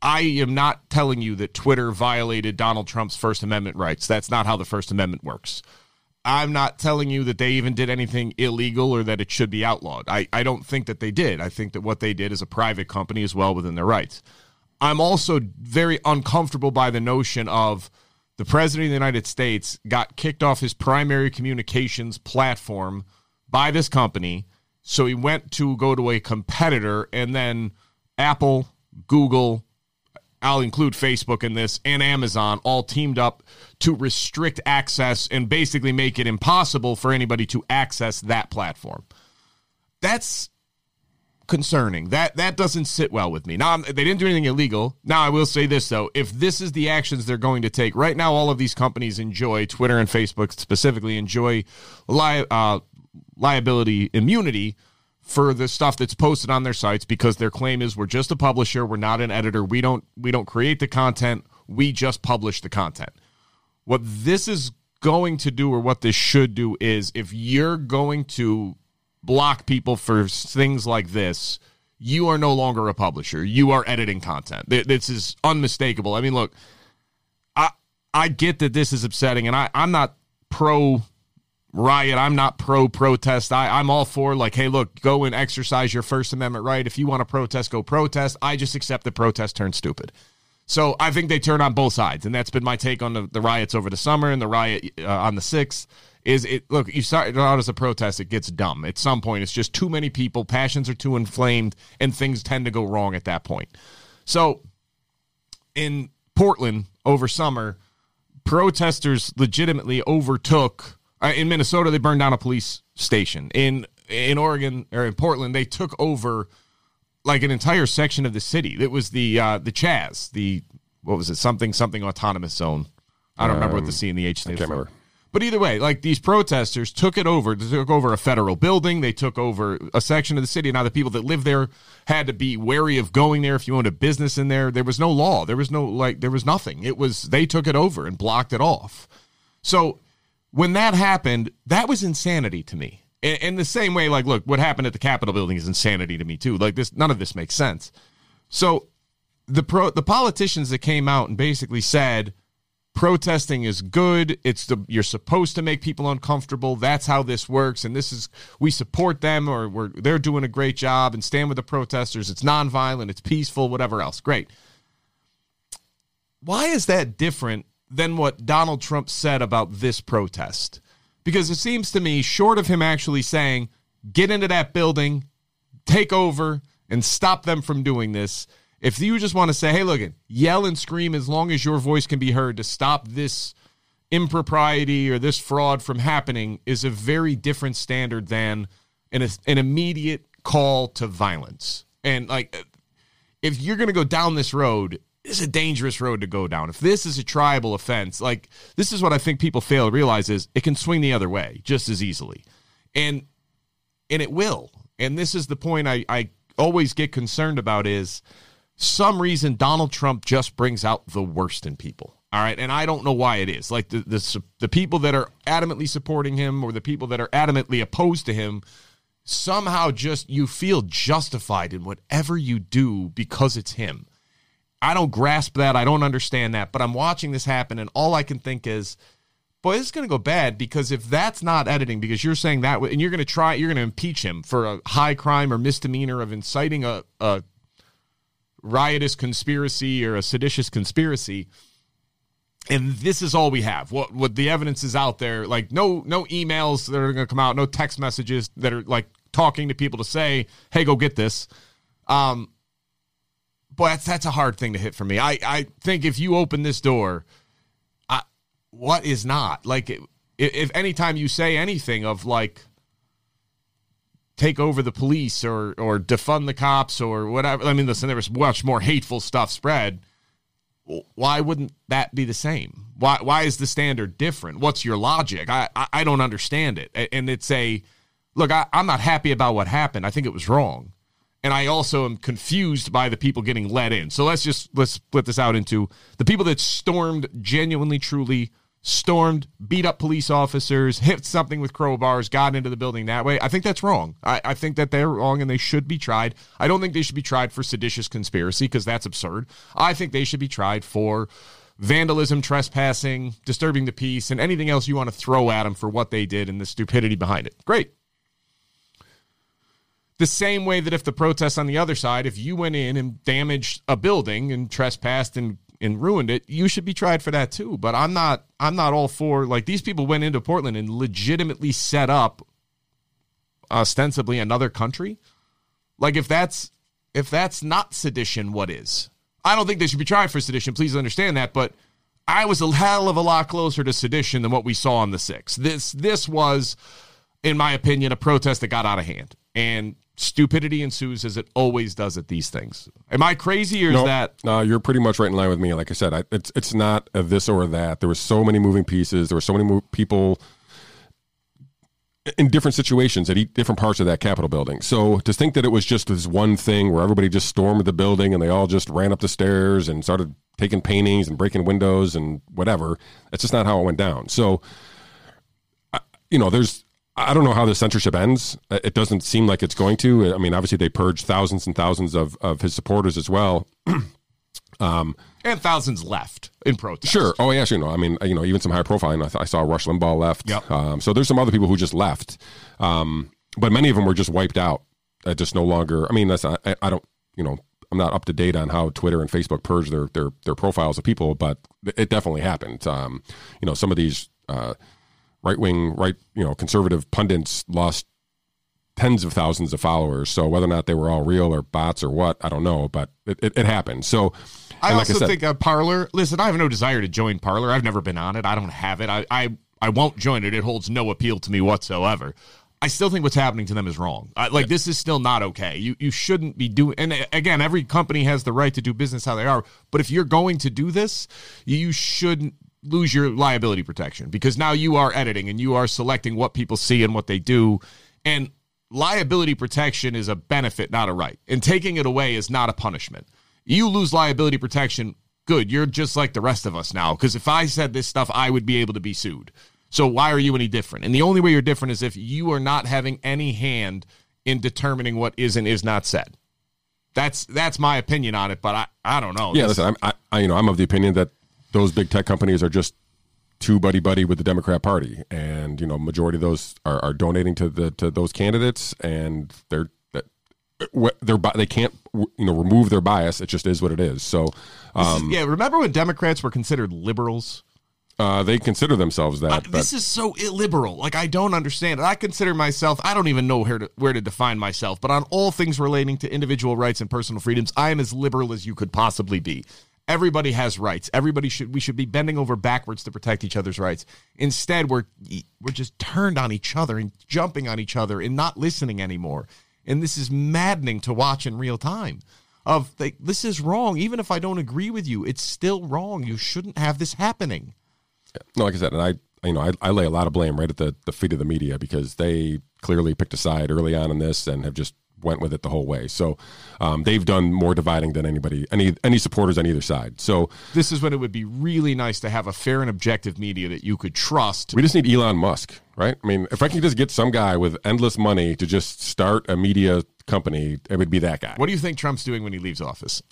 I am not telling you that Twitter violated Donald Trump's First Amendment rights. That's not how the First Amendment works. I'm not telling you that they even did anything illegal or that it should be outlawed. I, I don't think that they did. I think that what they did is a private company as well within their rights. I'm also very uncomfortable by the notion of the president of the United States got kicked off his primary communications platform by this company. So he went to go to a competitor, and then Apple, Google, I'll include Facebook in this, and Amazon all teamed up to restrict access and basically make it impossible for anybody to access that platform. That's concerning. That that doesn't sit well with me. Now they didn't do anything illegal. Now I will say this though: if this is the actions they're going to take, right now all of these companies enjoy Twitter and Facebook specifically enjoy li- uh, liability immunity for the stuff that's posted on their sites because their claim is we're just a publisher, we're not an editor, we don't we don't create the content, we just publish the content. What this is going to do or what this should do is if you're going to block people for things like this, you are no longer a publisher. You are editing content. This is unmistakable. I mean, look, I I get that this is upsetting, and I I'm not pro riot. I'm not pro protest. I I'm all for like, hey, look, go and exercise your First Amendment right. If you want to protest, go protest. I just accept that protest turns stupid. So I think they turn on both sides, and that's been my take on the, the riots over the summer and the riot uh, on the sixth is it look you start out as a protest it gets dumb at some point it's just too many people passions are too inflamed and things tend to go wrong at that point so in portland over summer protesters legitimately overtook uh, in minnesota they burned down a police station in in oregon or in portland they took over like an entire section of the city it was the uh the chaz the what was it something something autonomous zone i don't um, remember what the um, c and the h stands for but either way, like these protesters took it over. They took over a federal building. They took over a section of the city. Now the people that live there had to be wary of going there. If you owned a business in there, there was no law. There was no like there was nothing. It was they took it over and blocked it off. So when that happened, that was insanity to me. In, in the same way, like look, what happened at the Capitol building is insanity to me too. Like this, none of this makes sense. So the pro the politicians that came out and basically said protesting is good it's the you're supposed to make people uncomfortable that's how this works and this is we support them or we're they're doing a great job and stand with the protesters it's nonviolent it's peaceful whatever else great why is that different than what Donald Trump said about this protest because it seems to me short of him actually saying get into that building take over and stop them from doing this if you just want to say, hey, look, yell and scream as long as your voice can be heard to stop this impropriety or this fraud from happening is a very different standard than an, an immediate call to violence. And like, if you're going to go down this road, it's a dangerous road to go down. If this is a tribal offense, like this is what I think people fail to realize is it can swing the other way just as easily. And and it will. And this is the point I, I always get concerned about is some reason Donald Trump just brings out the worst in people. All right, and I don't know why it is. Like the the the people that are adamantly supporting him or the people that are adamantly opposed to him somehow just you feel justified in whatever you do because it's him. I don't grasp that. I don't understand that, but I'm watching this happen and all I can think is boy, this is going to go bad because if that's not editing, because you're saying that, and you're going to try, you're going to impeach him for a high crime or misdemeanor of inciting a, a riotous conspiracy or a seditious conspiracy and this is all we have. What what the evidence is out there like no no emails that are going to come out no text messages that are like talking to people to say hey go get this. Um but that's that's a hard thing to hit for me i i think if you open this door I, what is not like if, if anytime you say anything of like take over the police or or defund the cops or whatever. I mean, listen, there was much more hateful stuff spread. Why wouldn't that be the same? Why why is the standard different? What's your logic? I I, I don't understand it. And it's a look. I, I'm not happy about what happened. I think it was wrong, and I also am confused by the people getting let in. So let's just let's split this out into the people that stormed genuinely, truly stormed, beat up police officers, hit something with crowbars, got into the building that way. I think that's wrong. I, I think that they're wrong and they should be tried. I don't think they should be tried for seditious conspiracy because that's absurd. I think they should be tried for vandalism, trespassing, disturbing the peace, and anything else you want to throw at them for what they did and the stupidity behind it. Great. The same way that if the protests on the other side, if you went in and damaged a building and trespassed and and ruined it, you should be tried for that too. But I'm not I'm not all for like these people went into Portland and legitimately set up ostensibly another country. Like if that's if that's not sedition, what is? I don't think they should be tried for sedition. Please understand that, but I was a hell of a lot closer to sedition than what we saw on the 6th. This this was in my opinion a protest that got out of hand. And stupidity ensues as it always does at these things. Am I crazy or is that? No, you're pretty much right in line with me. Like I said, I, it's it's not a this or that. There were so many moving pieces. There were so many people in different situations at different parts of that Capitol building. So to think that it was just this one thing where everybody just stormed the building and they all just ran up the stairs and started taking paintings and breaking windows and whatever, that's just not how it went down. So, you know, there's I don't know how the censorship ends. It doesn't seem like it's going to. I mean, obviously they purged thousands and thousands of, of his supporters as well. um, and thousands left in protest. Sure. Oh, yeah, sure. No, I mean, you know, even some high profile. I, th- I saw Rush Limbaugh left. Yep. Um, so there's some other people who just left. Um, but many of them were just wiped out. Uh, just no longer. I mean, that's not, I, I don't. You know, I'm not up to date on how Twitter and Facebook purge their their their profiles of people, but it definitely happened. Um, you know, some of these. Uh, right wing, right you know, conservative pundits lost tens of thousands of followers. So whether or not they were all real or bots or what, I don't know, but it, it, it happened. So I also I said, think a Parler. Listen, I have no desire to join Parler. I've never been on it. I don't have it. I, I I won't join it. It holds no appeal to me whatsoever. I still think what's happening to them is wrong. I, like this is still not okay. You you shouldn't be doing. And uh, again, every company has the right to do business how they are. But if you're going to do this, you shouldn't lose your liability protection because now you are editing and you are selecting what people see and what they do. And liability protection is a benefit, not a right. And taking it away is not a punishment. You lose liability protection, good. You're just like the rest of us now. Because if I said this stuff, I would be able to be sued. So why are you any different? And the only way you're different is if you are not having any hand in determining what is and is not said. That's that's my opinion on it, but I, I don't know. Yeah, listen, I'm I, you know I'm of the opinion that those big tech companies are just too buddy buddy with the Democrat Party, and you know, majority of those are, are donating to the to those candidates, and they're they're they can't you know remove their bias. It just is what it is. So, um, is, yeah. Remember when Democrats were considered liberals? Uh, they consider themselves that. Uh, this is so illiberal. Like I don't understand it. I consider myself. I don't even know where to where to define myself. But on all things relating to individual rights and personal freedoms, I am as liberal as you could possibly be. Everybody has rights. Everybody should we should be bending over backwards to protect each other's rights. Instead, we're we're just turned on each other and jumping on each other and not listening anymore. And this is maddening to watch in real time. Of like, this is wrong. Even if I don't agree with you, it's still wrong. You shouldn't have this happening. No, like I said, and I you know I, I lay a lot of blame right at the the feet of the media because they clearly picked a side early on in this and have just went with it the whole way. So um, they've done more dividing than anybody, any any supporters on either side. So this is when it would be really nice to have a fair and objective media that you could trust. We just need Elon Musk, right? I mean, if I can just get some guy with endless money to just start a media company, it would be that guy. What do you think Trump's doing when he leaves office?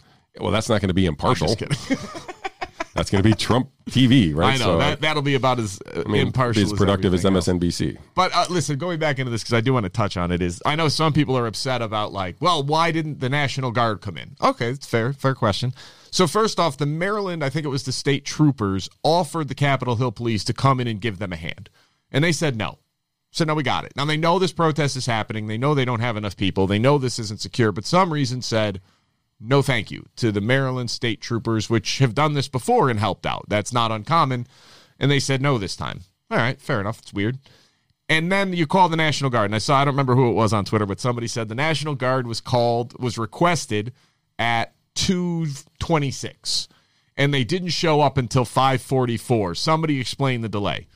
Well, that's not going to be impartial. That's going to be Trump TV, right? I know so, that that'll be about as uh, I mean, impartial, as productive as MSNBC. Else. But uh, listen, going back into this because I do want to touch on it. Is I know some people are upset about like, well, why didn't the National Guard come in? Okay, it's fair, fair question. So first off, the Maryland, I think it was the state troopers offered the Capitol Hill Police to come in and give them a hand, and they said no. So now we got it. Now they know this protest is happening. They know they don't have enough people. They know this isn't secure, but some reason said no thank you to the Maryland State Troopers, which have done this before and helped out. That's not uncommon. And they said no this time. All right, fair enough. It's weird. And then you call the National Guard. And I saw, I don't remember who it was on Twitter, but somebody said the National Guard was called, was requested at 226. And they didn't show up until 544. Somebody explain the delay.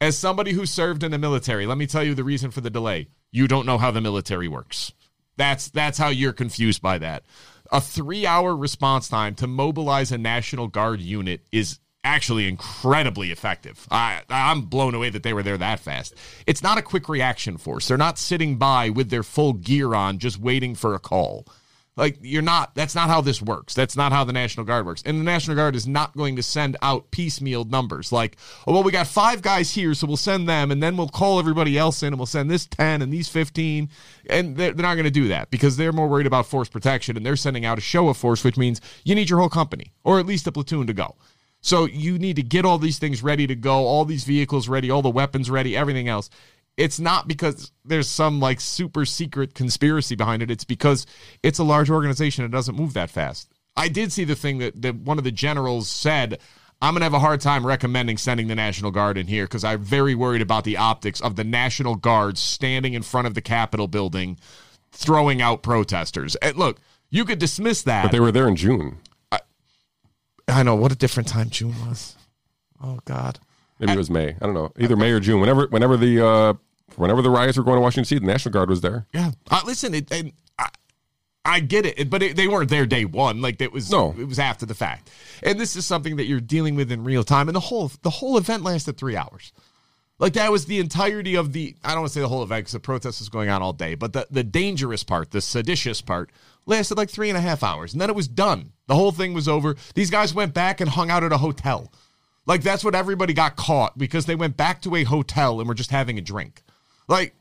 As somebody who served in the military, let me tell you the reason for the delay. You don't know how the military works. That's that's how you're confused by that a three hour response time to mobilize a National Guard unit is actually incredibly effective. I, I'm blown away that they were there that fast. It's not a quick reaction force. They're not sitting by with their full gear on, just waiting for a call. Like you're not. That's not how this works. That's not how the National Guard works. And the National Guard is not going to send out piecemeal numbers. Like, oh well, we got five guys here, so we'll send them, and then we'll call everybody else in, and we'll send this ten and these fifteen. And they're, they're not going to do that because they're more worried about force protection, and they're sending out a show of force, which means you need your whole company or at least a platoon to go. So you need to get all these things ready to go, all these vehicles ready, all the weapons ready, everything else. It's not because there's some like super secret conspiracy behind it. It's because it's a large organization. It doesn't move that fast. I did see the thing that, that one of the generals said. I'm going to have a hard time recommending sending the National Guard in here because I'm very worried about the optics of the National Guard standing in front of the Capitol building throwing out protesters. And look, you could dismiss that. But they were there in June. I know what a different time June was. Oh God. Maybe it was May. I don't know. Either May or June. Whenever, whenever the uh, whenever the riots were going to Washington D.C., the National Guard was there. Yeah. Uh, listen, it, and I, I get it, but it, they weren't there day one. Like it was. No. It was after the fact. And this is something that you're dealing with in real time. And the whole the whole event lasted three hours. Like that was the entirety of the. I don't want to say the whole event because the protest was going on all day, but the the dangerous part, the seditious part, lasted like three and a half hours, and then it was done. The whole thing was over. These guys went back and hung out at a hotel. Like that's what everybody got caught because they went back to a hotel and were just having a drink. Like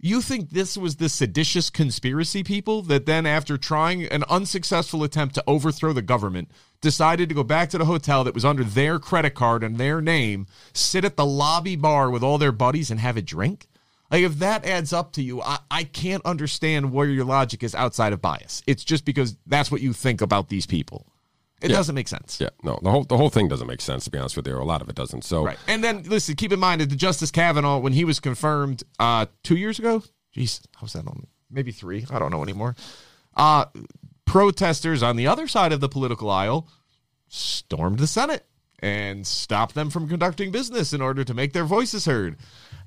you think this was the seditious conspiracy people that then, after trying an unsuccessful attempt to overthrow the government, decided to go back to the hotel that was under their credit card and their name, sit at the lobby bar with all their buddies and have a drink? Like, if that adds up to you, I, I can't understand where your logic is outside of bias. It's just because that's what you think about these people. It Yeah. doesn't make sense. Yeah, no, the whole the whole thing doesn't make sense to be honest with you. A lot of it doesn't. So Right. And then listen, keep in mind that the Justice Kavanaugh, when he was confirmed uh two years ago, jeez, how was that on maybe three? I don't know anymore. Uh protesters on the other side of the political aisle stormed the Senate and stop them from conducting business in order to make their voices heard.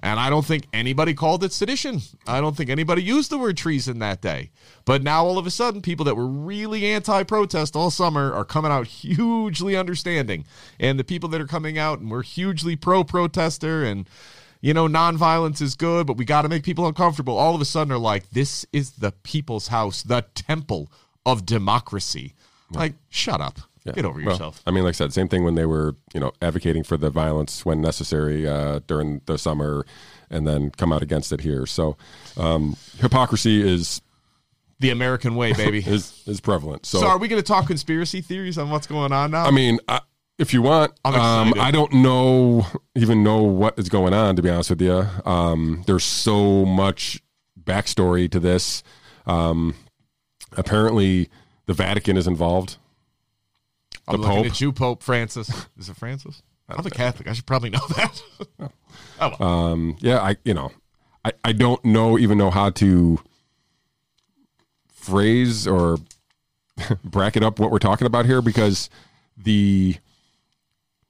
And I don't think anybody called it sedition. I don't think anybody used the word treason that day. But now all of a sudden, people that were really anti protest all summer are coming out hugely understanding. And the people that are coming out and we're hugely pro protester and you know, nonviolence is good, but we got to make people uncomfortable. All of a sudden, are like, this is the people's house, the temple of democracy. Like, shut up. Yeah. Get over Well, yourself. I mean, like I said, same thing when they were, you know, advocating for the violence when necessary uh, during the summer, and then come out against it here. So, um, hypocrisy is The American way, baby. is is prevalent. So, so, are we going to talk conspiracy theories on what's going on now? I mean, I, if you want, um. I don't know even know what is going on. To be honest with you, um, there's so much backstory to this. Um, apparently, the Vatican is involved. I'm the looking Pope? at you, Pope Francis. Is it Francis? I'm a Catholic. I should probably know that. oh, well. Um, yeah, I you know, I, I don't know even know how to phrase or bracket up what we're talking about here because the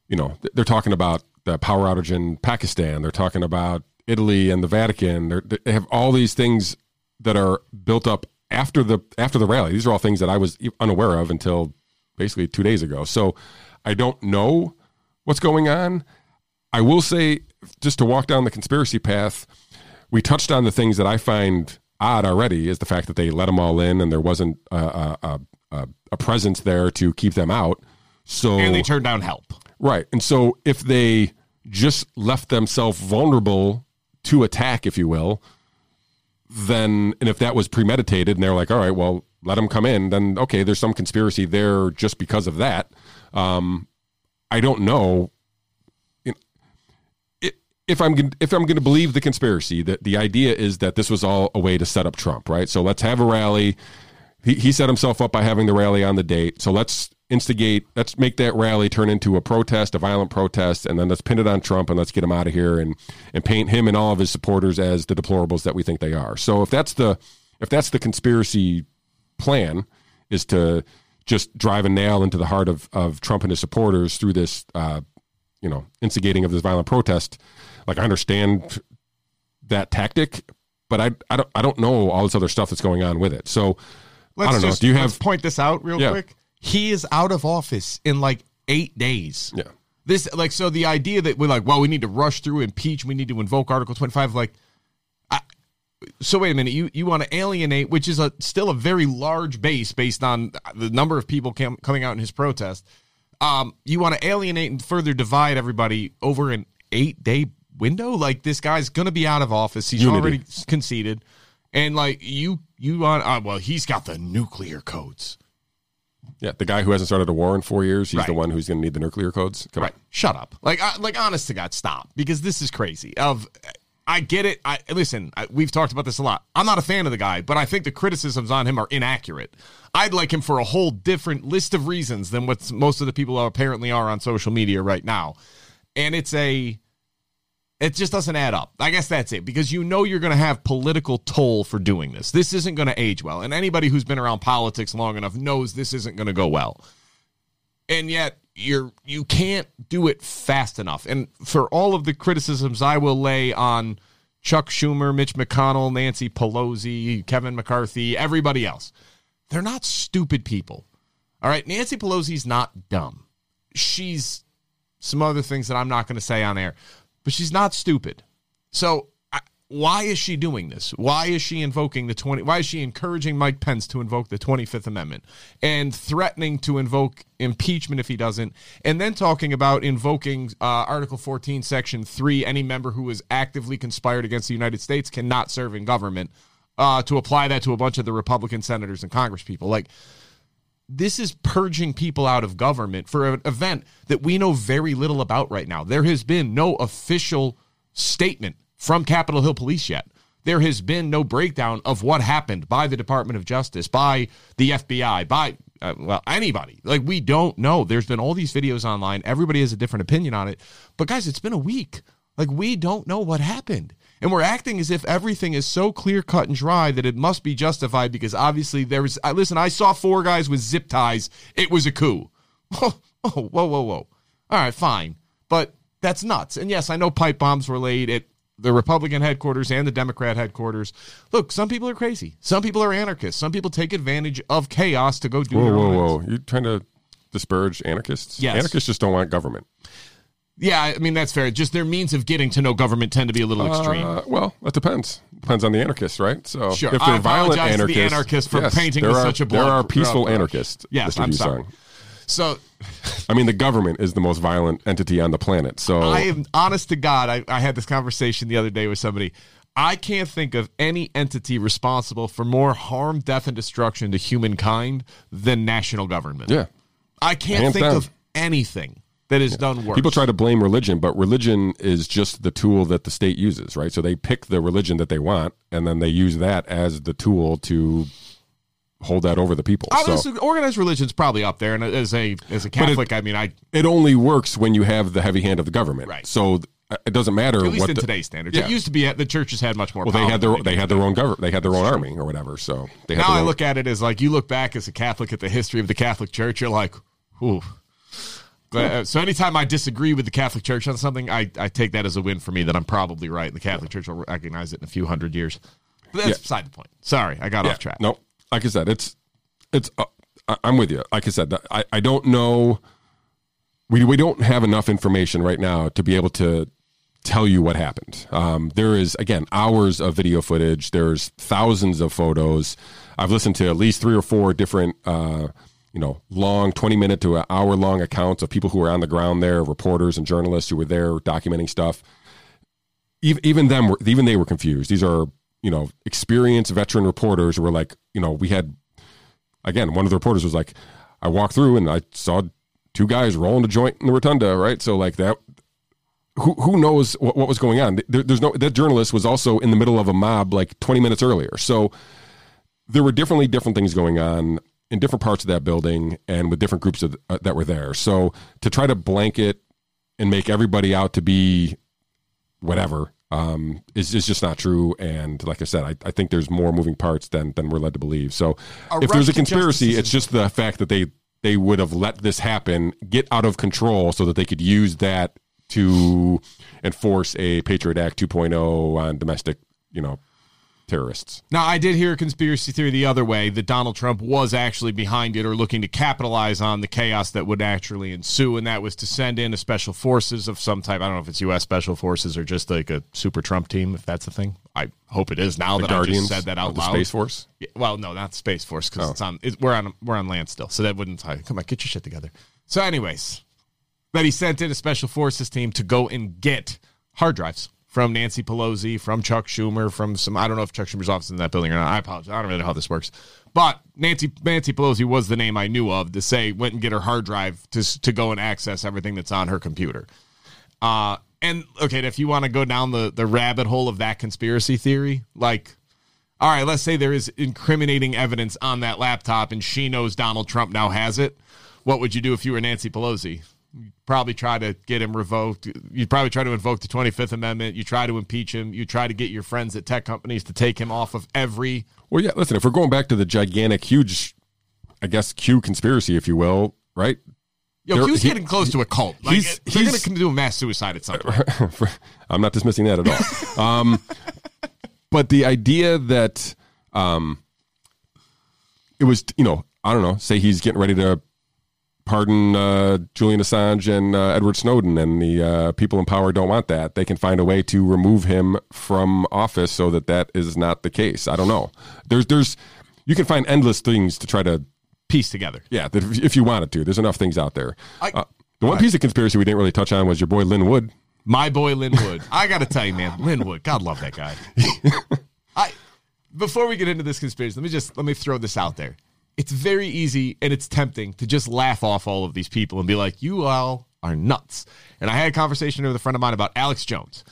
you know they're talking about the power outage in Pakistan. They're talking about Italy and the Vatican. They're, they have all these things that are built up after the after the rally. These are all things that I was unaware of until basically two days ago. So I don't know what's going on. I will say, just to walk down the conspiracy path, we touched on the things that I find odd already is the fact that they let them all in and there wasn't a, a, a, a, a presence there to keep them out. So and they turned down help. Right. And so if they just left themselves vulnerable to attack, if you will, then, and if that was premeditated and they're like, all right, well, let them come in, then okay, there's some conspiracy there just because of that. Um, I don't know. If I'm if I'm going to believe the conspiracy, that the idea is that this was all a way to set up Trump, right? So let's have a rally. He, he set himself up by having the rally on the date. So let's instigate, let's make that rally turn into a protest, a violent protest, and then let's pin it on Trump and let's get him out of here and and paint him and all of his supporters as the deplorables that we think they are. So if that's the if that's the conspiracy plan, is to just drive a nail into the heart of of Trump and his supporters through this, uh, you know, instigating of this violent protest. Like I understand that tactic, but I I don't I don't know all this other stuff that's going on with it. So Let's I don't know. Do you have point this out real Yeah. quick? He is out of office in like eight days. yeah. This like so the idea that we're like, well, we need to rush through impeach, we need to invoke Article 25 like I, so wait a minute, you you want to alienate which is a still a very large base based on the number of people cam- coming out in his protest. Um you want to alienate and further divide everybody over an 8-day window? Like this guy's going to be out of office. He's Unity. already conceded. And like you you want uh, well, he's got the nuclear codes. Yeah, the guy who hasn't started a war in four years, he's the one who's going to need the nuclear codes. Come Right. Shut up. Like, I, like, honest to God, stop because this is crazy. Of, I get it. I listen. I, we've talked about this a lot. I'm not a fan of the guy, but I think the criticisms on him are inaccurate. I'd like him for a whole different list of reasons than what most of the people apparently are on social media right now, and it's a. It just doesn't add up. I guess that's it because you know you're going to have political toll for doing this. This isn't going to age well, and anybody who's been around politics long enough knows this isn't going to go well and yet you're you can't do it fast enough. And for all of the criticisms I will lay on Chuck Schumer, Mitch McConnell, Nancy Pelosi, Kevin McCarthy, everybody else, they're not stupid people. All right, Nancy Pelosi's not dumb. She's some other things that I'm not going to say on air, but she's not stupid. So why is she doing this? Why is she invoking the 20 why is she encouraging Mike Pence to invoke the 25th amendment and threatening to invoke impeachment if he doesn't and then talking about invoking uh, article 14 section 3 any member who is actively conspired against the United States cannot serve in government uh, to apply that to a bunch of the Republican senators and Congress people like this is purging people out of government for an event that we know very little about right now. There has been no official statement from Capitol Hill Police yet. There has been no breakdown of what happened by the Department of Justice, by the FBI, by uh, well anybody. Like we don't know. There's been all these videos online. Everybody has a different opinion on it. But guys, it's been a week. Like we don't know what happened. And we're acting as if everything is so clear cut and dry that it must be justified because obviously there was I listen, I saw four guys with zip ties. It was a coup. Oh, oh, whoa, whoa, whoa. All right, fine. But that's nuts. And yes, I know pipe bombs were laid at the Republican headquarters and the Democrat headquarters. Look, some people are crazy. Some people are anarchists. Some people take advantage of chaos to go do Whoa, their whoa, whoa! You're trying to disparage anarchists? Yes. Anarchists just don't want government. Yeah, I mean that's fair. Just their means of getting to know government tend to be a little extreme. Uh, well, that depends. Depends on the anarchists, right? So Sure. if they're violent apologize to the anarchists, anarchists for yes, painting are, such a there are peaceful anarchists. Yes, Mr. I'm sorry. So I mean, the government is the most violent entity on the planet. So I am honest to God. I, I had this conversation the other day with somebody. I can't think of any entity responsible for more harm, death, and destruction to humankind than national government. yeah, I can't Hands think down. of anything that has done worse. people try to blame religion, but religion is just the tool that the state uses, right? So they pick the religion that they want, and then they use that as the tool to hold that over the people. I so listen, organized religion's probably up there, and as a as a Catholic, I mean, I it only works when you have the heavy hand of the government. Right. So it doesn't matter at least what in the, today's standards. Yeah. It used to be the churches had much more. Well, they had their they do had their own government. They had their own army or whatever. So they had now I own, look at it as like you look back as a Catholic at the history of the Catholic Church, you're like, ooh. But, uh, so anytime I disagree with the Catholic Church on something, I, I take that as a win for me that I'm probably right, and the Catholic Church will recognize it in a few hundred years. But that's Yeah. beside the point. Sorry, I got Yeah. off track. No, like I said, it's it's. Uh, I- I'm with you. Like I said, I I don't know. We we don't have enough information right now to be able to tell you what happened. Um, there is again hours of video footage. There's thousands of photos. I've listened to at least three or four different. Uh, you know, long 20 minute to an hour long accounts of people who were on the ground there, reporters and journalists who were there documenting stuff. Even, even them were, even they were confused. These are, you know, experienced veteran reporters were like, you know, we had, again, one of the reporters was like, I walked through and I saw two guys rolling a joint in the rotunda, right? So like that, who who knows what, what was going on? There, there's no that journalist was also in the middle of a mob like 20 minutes earlier. So there were definitely different things going on in different parts of that building and with different groups of, uh, that were there. So to try to blanket and make everybody out to be whatever um, is, is just not true. And like I said, I, I think there's more moving parts than than we're led to believe. So A if there's a conspiracy, it's just the fact that they they would have let this happen, get out of control, so that they could use that to enforce a Patriot Act 2.0 on domestic, you know, terrorists. Now, I did hear a conspiracy theory the other way that Donald Trump was actually behind it or looking to capitalize on the chaos that would naturally ensue, and that was to send in a special forces of some type. I don't know if it's U.S. special forces or just like a super Trump team, if that's a thing. I hope it is now The that I just said that out the loud. Space Force. Yeah, well, no, not Space Force because oh. it's on. It, we're on. We're on land still, so that wouldn't. tie. Come on, get your shit together. So, anyways, that he sent in a special forces team to go and get hard drives from Nancy Pelosi, from Chuck Schumer, from some. I don't know if Chuck Schumer's office in that building or not. I apologize. I don't really know how this works. But Nancy Nancy Pelosi was the name I knew of to say went and get her hard drive to to go and access everything that's on her computer. Uh, and okay, if you want to go down the the rabbit hole of that conspiracy theory, like all right, let's say there is incriminating evidence on that laptop and she knows Donald Trump now has it. What would you do if you were Nancy Pelosi? Probably try to get him revoked. You'd probably try to invoke the 25th Amendment. You try to impeach him. You try to get your friends at tech companies to take him off of every. Well, yeah. Listen, if we're going back to the gigantic, huge, I guess Q conspiracy, if you will, right? Yo, There- he was he- getting close to a cult. Like, he's- they're going to do a mass suicide at some point. I'm not dismissing that at all. um, but the idea that um, it was, you know, I don't know, say he's getting ready to pardon uh, Julian Assange and uh, Edward Snowden, and the uh, people in power don't want that. They can find a way to remove him from office so that that is not the case. I don't know. There's, there's, you can find endless things to try to Piece together. yeah, that if, if you wanted to, there's enough things out there. I- uh, the one piece of conspiracy we didn't really touch on was your boy Lynn Wood. My boy Linwood. I got to tell you, man, Linwood. God love that guy. I before we get into this conspiracy, let me just let me throw this out there. It's very easy and it's tempting to just laugh off all of these people and be like, "You all are nuts." And I had a conversation with a friend of mine about Alex Jones.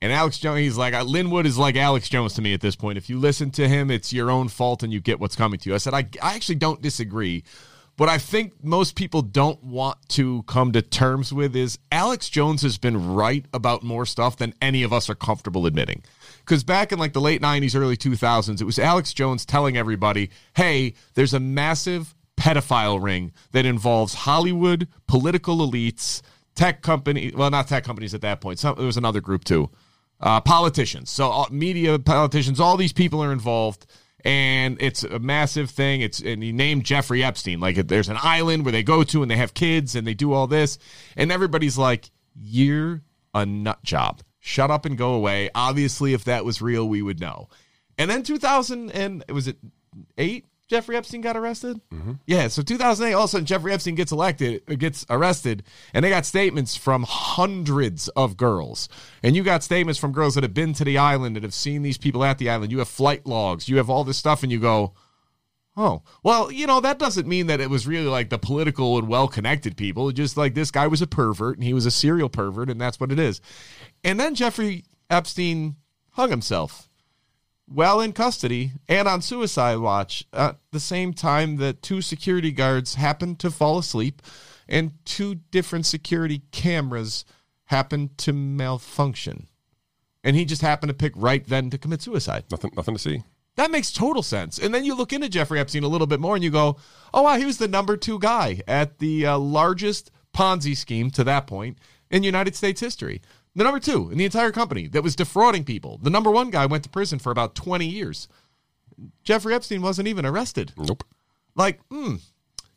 And Alex Jones, he's like, Lin Wood is like Alex Jones to me at this point. If you listen to him, it's your own fault and you get what's coming to you. I said, I, I actually don't disagree. What I think most people don't want to come to terms with is Alex Jones has been right about more stuff than any of us are comfortable admitting. Because back in like the late 90s, early 2000s, it was Alex Jones telling everybody, hey, there's a massive pedophile ring that involves Hollywood, political elites, tech company. Well, not tech companies at that point. Some, there was another group too. Uh, politicians. So uh, media, politicians, all these people are involved. And it's a massive thing. It's and he named Jeffrey Epstein. Like there's an island where they go to and they have kids and they do all this, and everybody's like, "You're a nut job. Shut up and go away." Obviously, if that was real, we would know. And then 2000 and was it eight? Jeffrey Epstein got arrested. Mm-hmm. Yeah, so 2008, all of a sudden Jeffrey Epstein gets elected, gets arrested, and they got statements from hundreds of girls. And you got statements from girls that have been to the island and have seen these people at the island. You have flight logs, you have all this stuff, and you go, Oh, well, you know, that doesn't mean that it was really like the political and well connected people. Just like this guy was a pervert and he was a serial pervert, and that's what it is. And then Jeffrey Epstein hung himself while in custody and on suicide watch at the same time that two security guards happened to fall asleep and two different security cameras happened to malfunction. And he just happened to pick right then to commit suicide. Nothing, nothing to see. That makes total sense. And then you look into Jeffrey Epstein a little bit more and you go, oh, wow, he was the number two guy at the uh, largest Ponzi scheme to that point in United States history. The number two in the entire company that was defrauding people. The number one guy went to prison for about 20 years. Jeffrey Epstein wasn't even arrested. Nope. Like, hmm.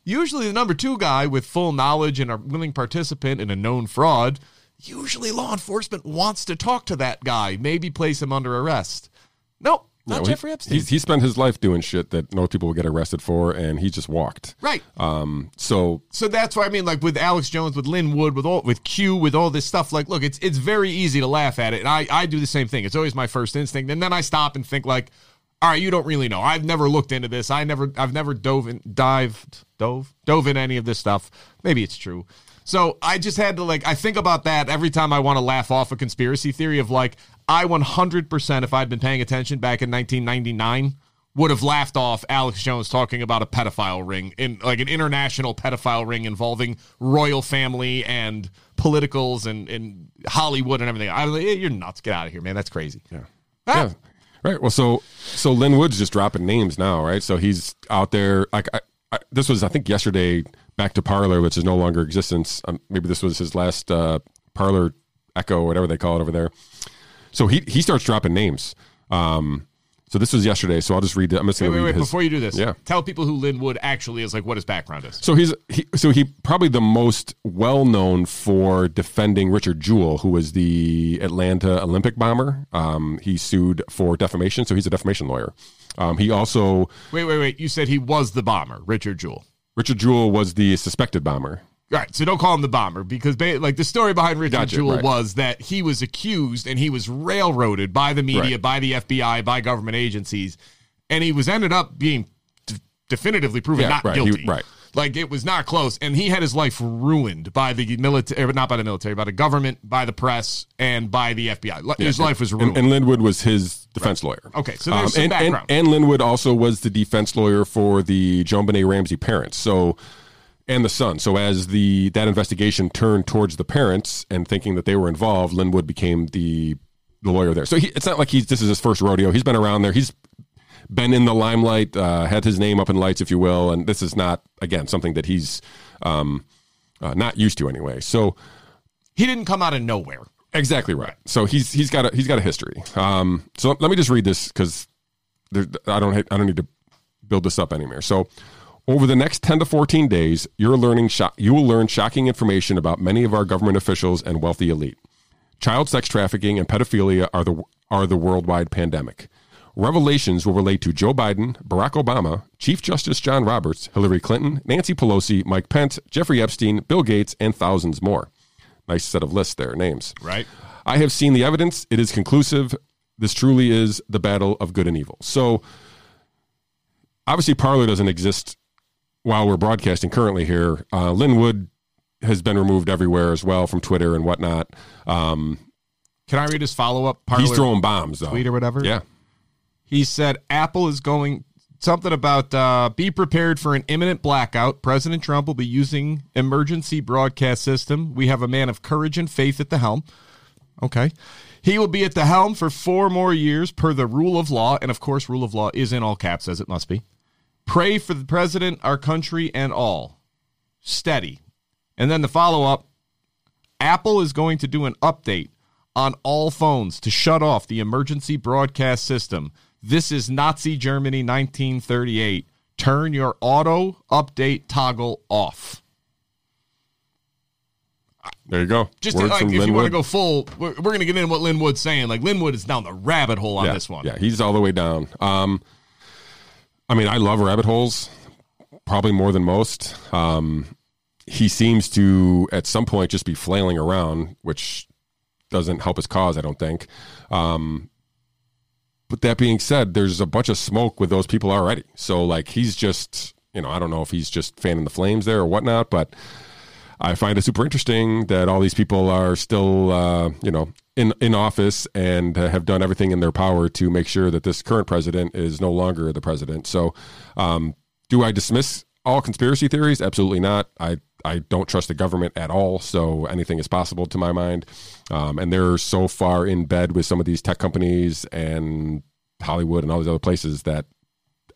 Usually, the number two guy with full knowledge and a willing participant in a known fraud, usually law enforcement wants to talk to that guy, maybe place him under arrest. Nope, not No, he- Jeffrey Epstein. He's, he spent his life doing shit that no people would get arrested for, and he just walked. right. Um, so so that's why I mean, like with Alex Jones, with Lin Wood, with all with Q, with all this stuff. Like, look, it's it's very easy to laugh at it, and I I do the same thing. It's always my first instinct, and then I stop and think like, all right, you don't really know. I've never looked into this. I never I've never dove in, dived dove dove in any of this stuff. Maybe it's true. So I just had to like I think about that every time I want to laugh off a conspiracy theory of like I 100% if I'd been paying attention back in 1999 would have laughed off Alex Jones talking about a pedophile ring in like an international pedophile ring involving royal family and politicals and, and Hollywood and everything. I like, you're nuts. Get out of here, man. That's crazy. yeah. Ah. Yeah. Right. Well, so so Lin Wood's just dropping names now, right? So he's out there. Like I, I, this was, I think, yesterday. Back to Parler, which is no longer existence. Um, maybe this was his last uh, Parler Echo, whatever they call it over there. So he he starts dropping names. Um, So this was yesterday. So I'll just read. it. I'm just Wait, going to wait, read wait. his. Before you do this, Yeah. tell people who Lin Wood actually is, like what his background is. So he's he, so he probably the most well known for defending Richard Jewell, who was the Atlanta Olympic bomber. Um, he sued for defamation, so he's a defamation lawyer. Um, he also Wait, wait, wait. You said he was the bomber, Richard Jewell. Richard Jewell was the suspected bomber. Right, so don't call him the bomber because, ba- like, the story behind Richard Gotcha, Jewell right. was that he was accused and he was railroaded by the media, Right. by the FBI, by government agencies, and he was ended up being d- definitively proven Yeah, not right, he- guilty. right. Like it was not close, and he had his life ruined by the military, eh, not by the military, by the government, by the press, and by the FBI. Li- His life was ruined. And, and Lin Wood was his defense lawyer. Okay, so there's um, some and, and, background. and Lin Wood also was the defense lawyer for the JonBenét Ramsey parents. So and the son. So as the that investigation turned towards the parents and thinking that they were involved, Lin Wood became the the lawyer there. So he, it's not like he's this is his first rodeo. He's been around there. He's been in the limelight, uh, had his name up in lights, if you will. And this is not again something that he's um, uh, not used to anyway. So he didn't come out of nowhere. Exactly right. So he's he's got a he's got a history. Um, so let me just read this because I don't I don't need to build this up anymore. So over the next ten to fourteen days, you're learning sho- you will learn shocking information about many of our government officials and wealthy elite. Child sex trafficking and pedophilia are the are the worldwide pandemic. Revelations will relate to Joe Biden, Barack Obama, Chief Justice John Roberts, Hillary Clinton, Nancy Pelosi, Mike Pence, Jeffrey Epstein, Bill Gates, and thousands more. Nice set of lists there, names. Right. I have seen the evidence. It is conclusive. This truly is the battle of good and evil. So, obviously, Parler doesn't exist while we're broadcasting currently here. Uh, Lin Wood has been removed everywhere as well from Twitter and whatnot. Um, Can I read his follow up? he's throwing bombs, though. tweet or whatever. Yeah. He said Apple is going something about uh, be prepared for an imminent blackout. President Trump will be using emergency broadcast system. We have a man of courage and faith at the helm. Okay. He will be at the helm for four more years per the rule of law. And of course, rule of law is in all caps, as it must be. Pray for the president, our country, and all. Steady. And then the follow up Apple is going to do an update on all phones to shut off the emergency broadcast system. This is Nazi Germany 1938. Turn your auto update toggle off. There you go. Just Words like, if you want to go full, we're, we're going to get into what Lin Wood's saying. Like Linwood is down the rabbit hole on yeah, this one. Yeah, he's all the way down. Um, I mean, I love rabbit holes, probably more than most. Um, he seems to, at some point, just be flailing around, which doesn't help his cause, I don't think. Um, but that being said, there's a bunch of smoke with those people already. So, like, he's just, you know, I don't know if he's just fanning the flames there or whatnot, but I find it super interesting that all these people are still, uh, you know, in in office and have done everything in their power to make sure that this current president is no longer the president. So, um, do I dismiss all conspiracy theories? Absolutely not. I I don't trust the government at all. So anything is possible to my mind. Um, and they're so far in bed with some of these tech companies and Hollywood and all these other places that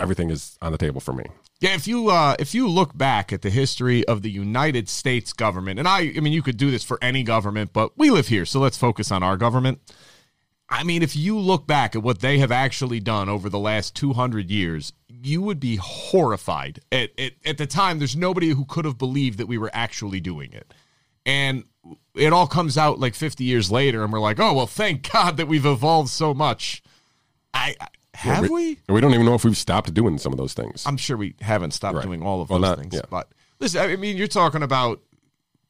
everything is on the table for me. Yeah, if you uh, if you look back at the history of the United States government, and I, I mean, you could do this for any government, but we live here, so let's focus on our government. I mean, if you look back at what they have actually done over the last 200 years, you would be horrified. At, at, at the time, there's nobody who could have believed that we were actually doing it. And it all comes out like 50 years later, and we're like, oh, well, thank God that we've evolved so much. I, Have we? We don't even know if we've stopped doing some of those things. I'm sure we haven't stopped Right. doing all of Well, those not- things. yeah. But listen, I mean, you're talking about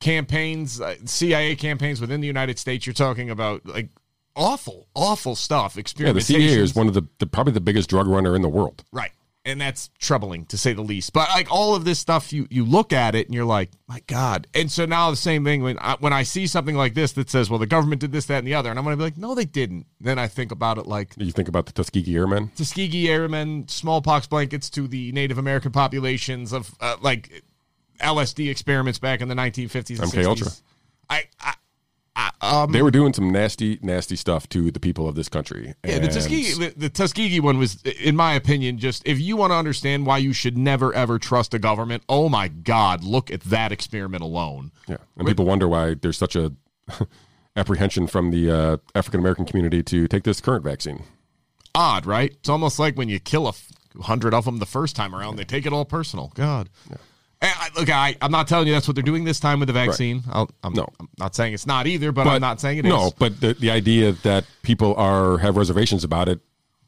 campaigns, uh, CIA campaigns within the United States. You're talking about like awful, awful stuff. yeah, the CIA is one of the, the probably the biggest drug runner in the world. right, and that's troubling to say the least. But like all of this stuff, you you look at it and you're like, my God. And so now the same thing when I, when I see something like this that says, well, the government did this, that, and the other, and I'm to be like, no, they didn't. Then I think about it like. You think about the Tuskegee Airmen. Tuskegee Airmen, smallpox blankets to the Native American populations of uh, like LSD experiments back in the 1950s and MK 60s. Ultra. I, I, I um, They were doing some nasty, nasty stuff to the people of this country. yeah, the Tuskegee, the, the Tuskegee one was, in my opinion, just if you want to understand why you should never ever trust a government. Oh my God, look at that experiment alone. Yeah, and people wonder why there's such a apprehension from the uh, African American community to take this current vaccine. odd, right? It's almost like when you kill a f- hundred of them the first time around, they take it all personal. God. And I, look, I, I'm not telling you that's what they're doing this time with the vaccine. I'll, I'm, No. I'm not saying it's not either, but, I'm not saying it is. no, but the, the idea that people are have reservations about it,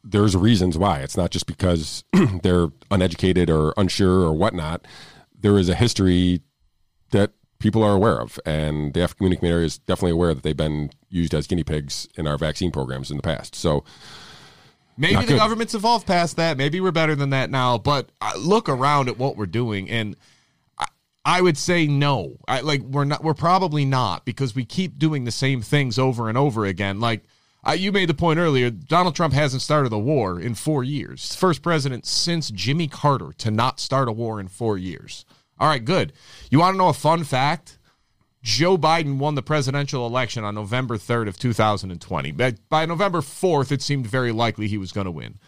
there's reasons why. It's not just because they're uneducated or unsure or whatnot. There is a history that people are aware of, and the African community community is definitely aware that they've been used as guinea pigs in our vaccine programs in the past. So Maybe Not the good. government's evolved past that. Maybe we're better than that now. But uh, look around at what we're doing, and I, I would say no. I, like we're not. We're probably not because we keep doing the same things over and over again. Like uh, you made the point earlier, Donald Trump hasn't started a war in four years. First president since Jimmy Carter to not start a war in four years. All right, good. You want to know a fun fact? Joe Biden won the presidential election on November 3rd of 2020. But by November 4th, it seemed very likely he was going to win.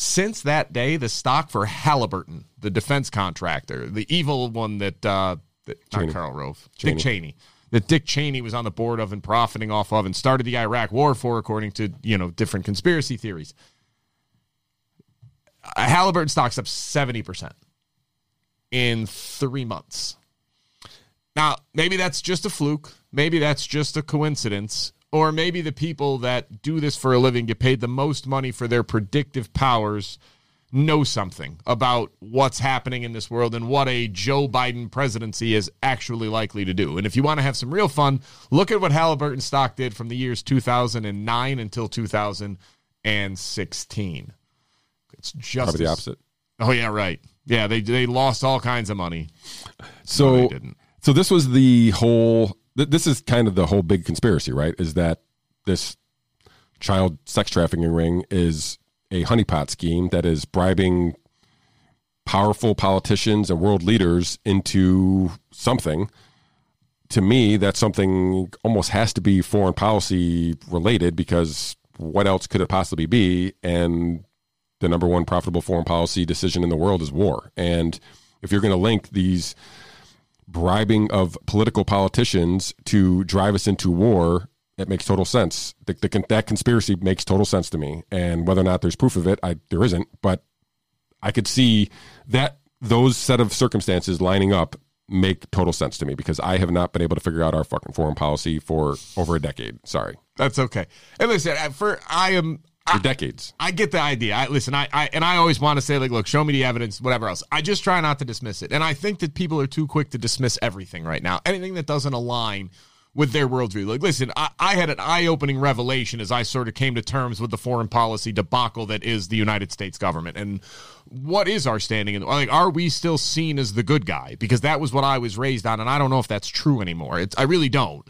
Since that day, the stock for Halliburton, the defense contractor, the evil one that, uh, that not Karl Rove, Dick Cheney, that Dick Cheney was on the board of and profiting off of and started the Iraq war for, according to, you know, different conspiracy theories. Uh, Halliburton stock's up 70% in three months. Now, maybe that's just a fluke. Maybe that's just a coincidence. Or maybe the people that do this for a living get paid the most money for their predictive powers know something about what's happening in this world and what a Joe Biden presidency is actually likely to do. And if you want to have some real fun, look at what Halliburton stock did from the years 2009 until 2016. It's just probably the opposite. Oh yeah, right. Yeah, they they lost all kinds of money. So, they didn't. so this was the whole. Th- This is kind of the whole big conspiracy, right? Is that this child sex trafficking ring is a honeypot scheme that is bribing powerful politicians and world leaders into something. To me, that something almost has to be foreign policy related because what else could it possibly be? And the number one profitable foreign policy decision in the world is war. And if you're going to link these bribing of political politicians to drive us into war, it makes total sense. The, the, that conspiracy makes total sense to me. And whether or not there's proof of it, I, there isn't. But I could see that those set of circumstances lining up make total sense to me because I have not been able to figure out our fucking foreign policy for over a decade. Sorry, That's okay. And listen, for I am for decades. I get the idea. I listen. I, I and I always want to say like, look, show me the evidence, whatever else. I just try not to dismiss it, and I think that people are too quick to dismiss everything right now. Anything that doesn't align with their worldview. Like, listen, I, I had an eye-opening revelation as I sort of came to terms with the foreign policy debacle that is the United States government, and what is our standing in? Like, are we still seen as the good guy? Because that was what I was raised on, and I don't know if that's true anymore. It's, I really don't.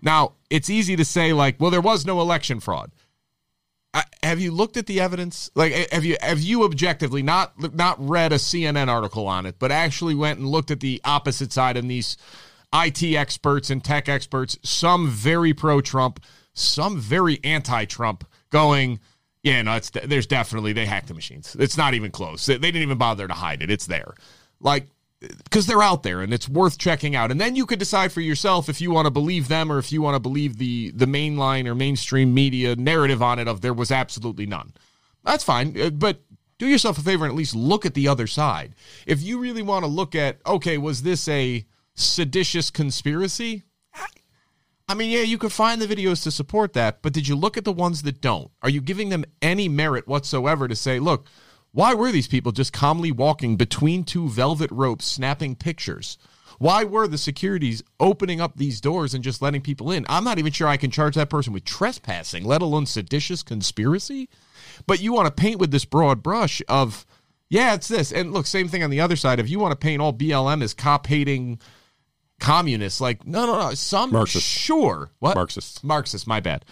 Now, it's easy to say like, well, there was no election fraud. Have you looked at the evidence? Like, have you have you objectively not not read a CNN article on it, but actually went and looked at the opposite side and these IT experts and tech experts, some very pro Trump, some very anti Trump, going, yeah, no, it's there's definitely they hacked the machines. It's not even close. They, they didn't even bother to hide it. It's there, like because they're out there and it's worth checking out. And then you could decide for yourself if you want to believe them or if you want to believe the the mainline or mainstream media narrative on it of there was absolutely none. That's fine, uh, but do yourself a favor and at least look at the other side. If you really want to look at, okay, was this a seditious conspiracy? I mean, yeah, you could find the videos to support that, but did you look at the ones that don't? Are you giving them any merit whatsoever to say, look, why were these people just calmly walking between two velvet ropes snapping pictures? Why were the securities opening up these doors and just letting people in? I'm not even sure I can charge that person with trespassing, let alone seditious conspiracy. But you want to paint with this broad brush of, yeah, it's this. And look, same thing on the other side. If you want to paint all BLM as cop hating communists, like, no, no, no. Some, Marxist. sure. What? Marxists. Marxist, my bad.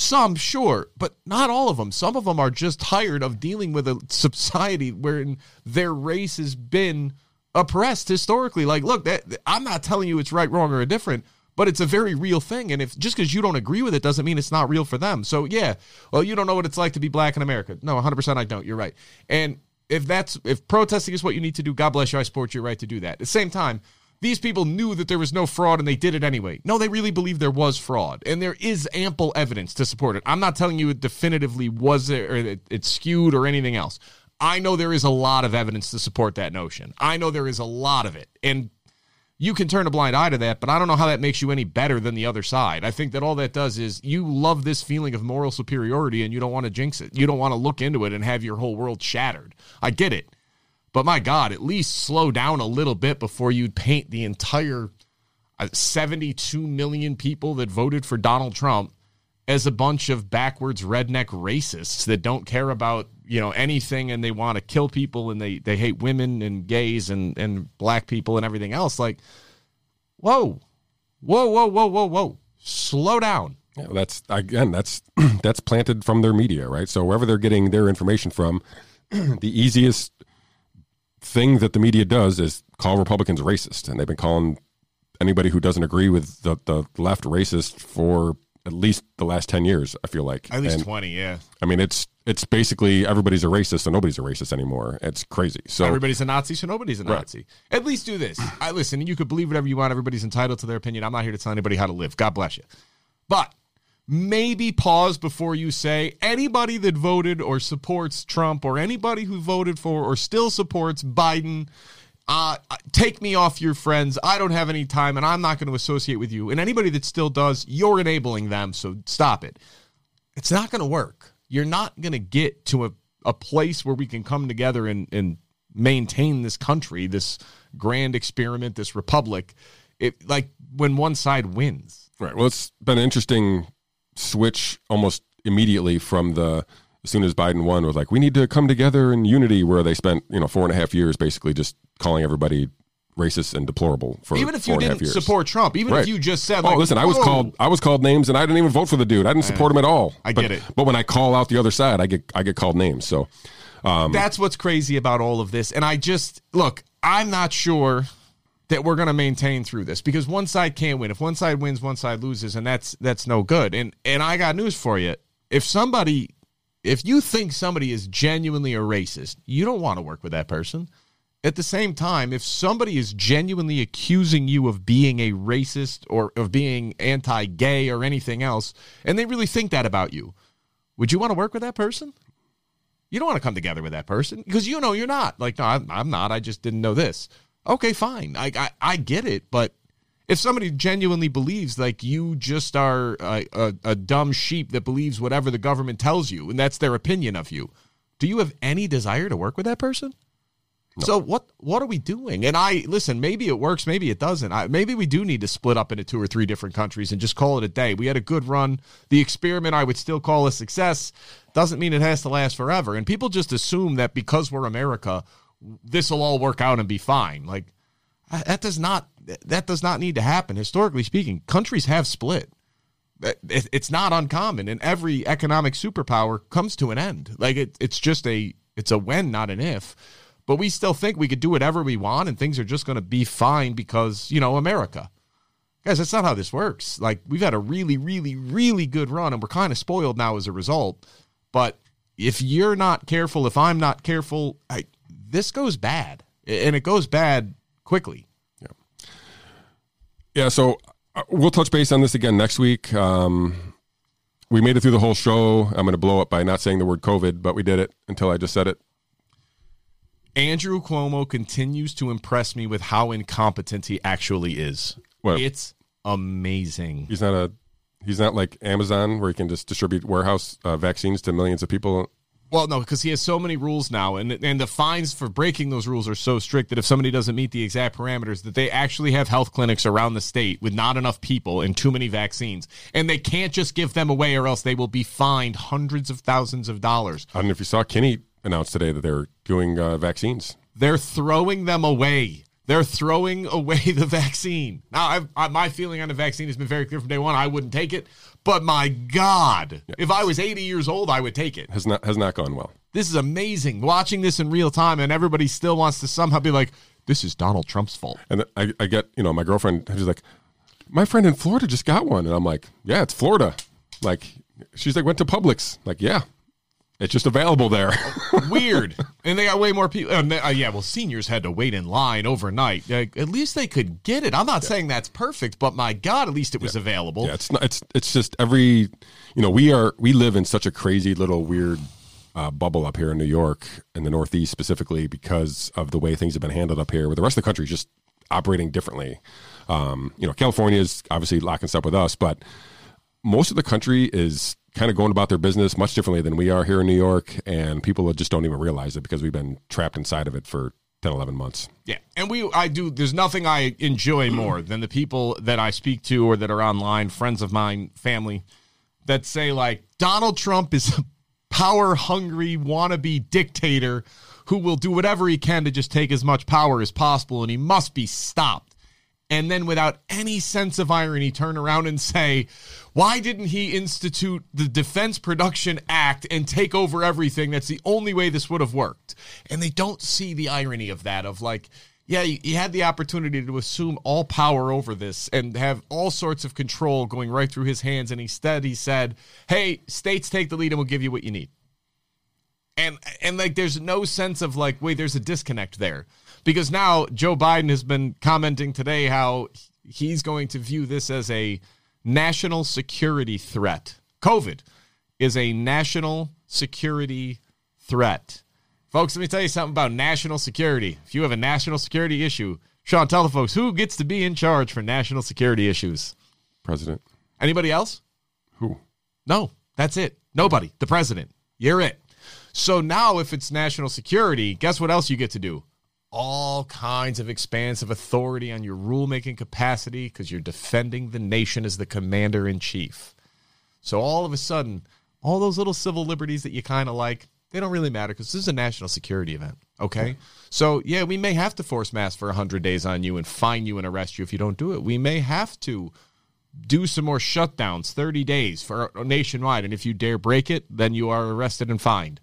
Some, sure, but not all of them. Some of them are just tired of dealing with a society wherein their race has been oppressed historically. Like, look, that, I'm not telling you it's right, wrong, or indifferent, but it's a very real thing. And if just because you don't agree with it doesn't mean it's not real for them. So, yeah, well, you don't know what it's like to be black in America. No, 100% I don't. You're right. And if that's if protesting is what you need to do, God bless you. I support your right to do that. At the same time, these people knew that there was no fraud and they did it anyway. No, they really believe there was fraud, and there is ample evidence to support it. I'm not telling you it definitively was it or it, it's skewed or anything else. I know there is a lot of evidence to support that notion. I know there is a lot of it, and you can turn a blind eye to that, but I don't know how that makes you any better than the other side. I think that all that does is you love this feeling of moral superiority and you don't want to jinx it. You don't want to look into it and have your whole world shattered. I get it. But my God, at least slow down a little bit before you paint the entire uh, 72 million people that voted for Donald Trump as a bunch of backwards redneck racists that don't care about you know anything and they want to kill people and they they hate women and gays and and black people and everything else. Like whoa whoa whoa whoa whoa whoa. Slow down. Yeah, that's again that's that's planted from their media, right? So wherever they're getting their information from, the easiest thing that the media does is call Republicans racist, and they've been calling anybody who doesn't agree with the, the left racist for at least the last ten years. I feel like at least And, 20 yeah I mean, it's it's basically everybody's a racist, so nobody's a racist anymore. It's crazy. So everybody's a nazi so nobody's a Right. nazi at least do this i listen you could believe whatever you want everybody's entitled to their opinion i'm not here to tell anybody how to live god bless you but maybe pause before you say anybody that voted or supports Trump or anybody who voted for or still supports Biden. Uh, take me off your friends. I don't have any time and I'm not going to associate with you. And anybody that still does, you're enabling them. So stop it. It's not going to work. You're not going to get to a, a place where we can come together and, and maintain this country, this grand experiment, this republic. It like when one side wins. Right. Well, it's been interesting switch almost immediately from the as soon as Biden won was like we need to come together in unity, where they spent you know four and a half years basically just calling everybody racist and deplorable for Even if you didn't support Trump, even Right. if you just said, Oh, like, listen, I was called I was called names, and I didn't even vote for the dude. I didn't support him at all. I but, get it. But when I call out the other side, I get I get called names. So um, That's what's crazy about all of this. And I just look, I'm not sure that we're going to maintain through this because one side can't win. If one side wins, one side loses, and that's that's no good. And and I got news for you. If somebody if you think somebody is genuinely a racist, you don't want to work with that person. At the same time, if somebody is genuinely accusing you of being a racist or of being anti-gay or anything else, and they really think that about you, would you want to work with that person? You don't want to come together with that person because you know you're not. Like, no, I'm, I'm not. I just didn't know this. Okay, fine. I, I, I get it. But if somebody genuinely believes like you just are a, a, a dumb sheep that believes whatever the government tells you and that's their opinion of you, do you have any desire to work with that person? So what what are we doing? And I listen. Maybe it works. Maybe it doesn't. I, maybe we do need to split up into two or three different countries and just call it a day. We had a good run. The experiment I would still call a success. Doesn't mean it has to last forever. And people just assume that because we're America, this will all work out and be fine. Like that does not that does not need to happen. Historically speaking, countries have split. It's not uncommon, and every economic superpower comes to an end. Like it, it's just a it's a when, not an if. But we still think we could do whatever we want, and things are just going to be fine because you know America. Guys, that's not how this works. Like we've had a really, really, really good run, and we're kind of spoiled now as a result. But if you're not careful, if I'm not careful, I, this goes bad, and it goes bad quickly. Yeah, Yeah. so uh, we'll touch base on this again next week. Um, we made it through the whole show. I'm going to blow up by not saying the word COVID, but we did it until I just said it. Andrew Cuomo continues to impress me with how incompetent he actually is. What? It's amazing. He's not a he's not like Amazon where he can just distribute warehouse uh, vaccines to millions of people. Well, no, because he has so many rules now, and and the fines for breaking those rules are so strict that if somebody doesn't meet the exact parameters, that they actually have health clinics around the state with not enough people and too many vaccines, and they can't just give them away, or else they will be fined hundreds of thousands of dollars. I don't know if you saw Kenny announced today that they're doing uh, vaccines. They're throwing them away. They're throwing away the vaccine. Now, I've, I, my feeling on the vaccine has been very clear from day one. I wouldn't take it, but my God, if I was 80 years old, I would take it. Has not has not gone well. This is amazing. Watching this in real time, and everybody still wants to somehow be like, "This is Donald Trump's fault." And I, I get you know my girlfriend she's like, my friend in Florida just got one, and I'm like, yeah, it's Florida. Like she's like went to Publix. Like yeah, It's just available there. Weird. And they got way more people. Uh, uh, yeah, well, seniors had to wait in line overnight. Uh, at least they could get it. I'm not yeah. saying that's perfect, but my God, at least it was yeah. available. Yeah, it's not. It's it's just every. You know, we are we live in such a crazy little weird uh, bubble up here in New York in the Northeast specifically because of the way things have been handled up here. Where the rest of the country is just operating differently. Um, you know, California is obviously locking stuff with us, but most of the country is kind of going about their business much differently than we are here in New York, and people just don't even realize it because we've been trapped inside of it for 10, 11 months. Yeah. And we, I do, there's nothing I enjoy more than the people that I speak to or that are online, friends of mine, family, that say, like, Donald Trump is a power hungry, wannabe dictator who will do whatever he can to just take as much power as possible, and he must be stopped and then without any sense of irony turn around and say why didn't he institute the defense production act and take over everything? That's the only way this would have worked. And they don't see the irony of that of like yeah he had the opportunity to assume all power over this and have all sorts of control going right through his hands and instead he said hey states take the lead and we'll give you what you need. And and like there's no sense of like wait there's a disconnect there because now Joe Biden has been commenting today how he's going to view this as a national security threat. COVID is a national security threat. Folks, let me tell you something about national security. If you have a national security issue, Sean, tell the folks who gets to be in charge for national security issues. President. Anybody else? Who? No, that's it. Nobody. The president. You're it. So now, if it's national security, guess what else you get to do? All kinds of expansive authority on your rulemaking capacity because you're defending the nation as the commander in chief. So all of a sudden, all those little civil liberties that you kind of like, they don't really matter because this is a national security event. Okay. So, yeah, we may have to force masks for 100 days on you and fine you and arrest you if you don't do it. We may have to do some more shutdowns, 30 days for uh, nationwide. And if you dare break it, then you are arrested and fined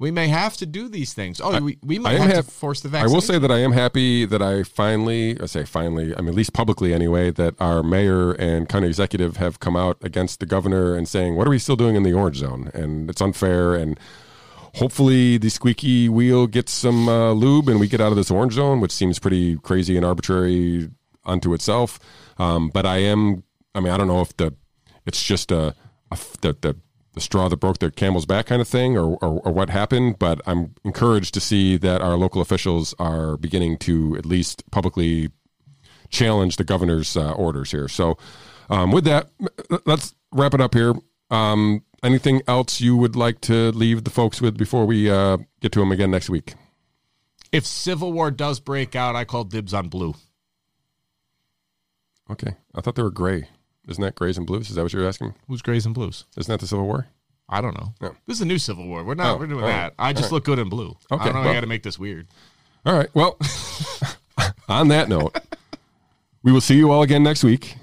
we may have to do these things. Oh, I, we, we might have to force the vaccine. I will say that I am happy that I finally, I say finally, I mean, at least publicly anyway, that our mayor and county executive have come out against the governor and saying, what are we still doing in the orange zone? And it's unfair. And hopefully the squeaky wheel gets some uh, lube and we get out of this orange zone, which seems pretty crazy and arbitrary unto itself. Um, but I am, I mean, I don't know if the, it's just a, a the, the the straw that broke the camel's back kind of thing or, or, or, what happened, but I'm encouraged to see that our local officials are beginning to at least publicly challenge the governor's uh, orders here. So, um, with that, let's wrap it up here. Um, anything else you would like to leave the folks with before we uh, get to them again next week? If Civil War does break out, I call dibs on blue. Okay. I thought they were gray. Isn't that Grays and Blues? Is that what you're asking? Who's Grays and Blues? Isn't that the Civil War? I don't know. No. This is a new Civil War. We're not. Oh, we're doing that. I just look good in blue. Okay. I don't know. Well, I got to make this weird. All right. Well, on that note, we will see you all again next week.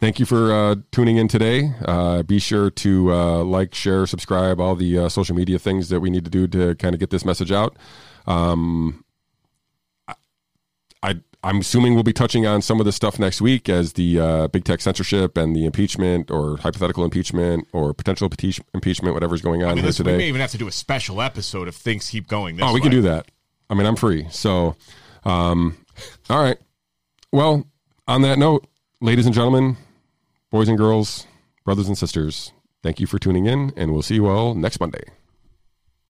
Thank you for uh, tuning in today. Uh, be sure to uh, like, share, subscribe, all the uh, social media things that we need to do to kind of get this message out. Um, I I'm assuming we'll be touching on some of the stuff next week as the uh, big tech censorship and the impeachment or hypothetical impeachment or potential impeachment, whatever's going on I mean, here today. We may even have to do a special episode if things keep going. oh, we way. can do that. I mean, I'm free. So, um, all right. Well, on that note, ladies and gentlemen, boys and girls, brothers and sisters, thank you for tuning in, and we'll see you all next Monday.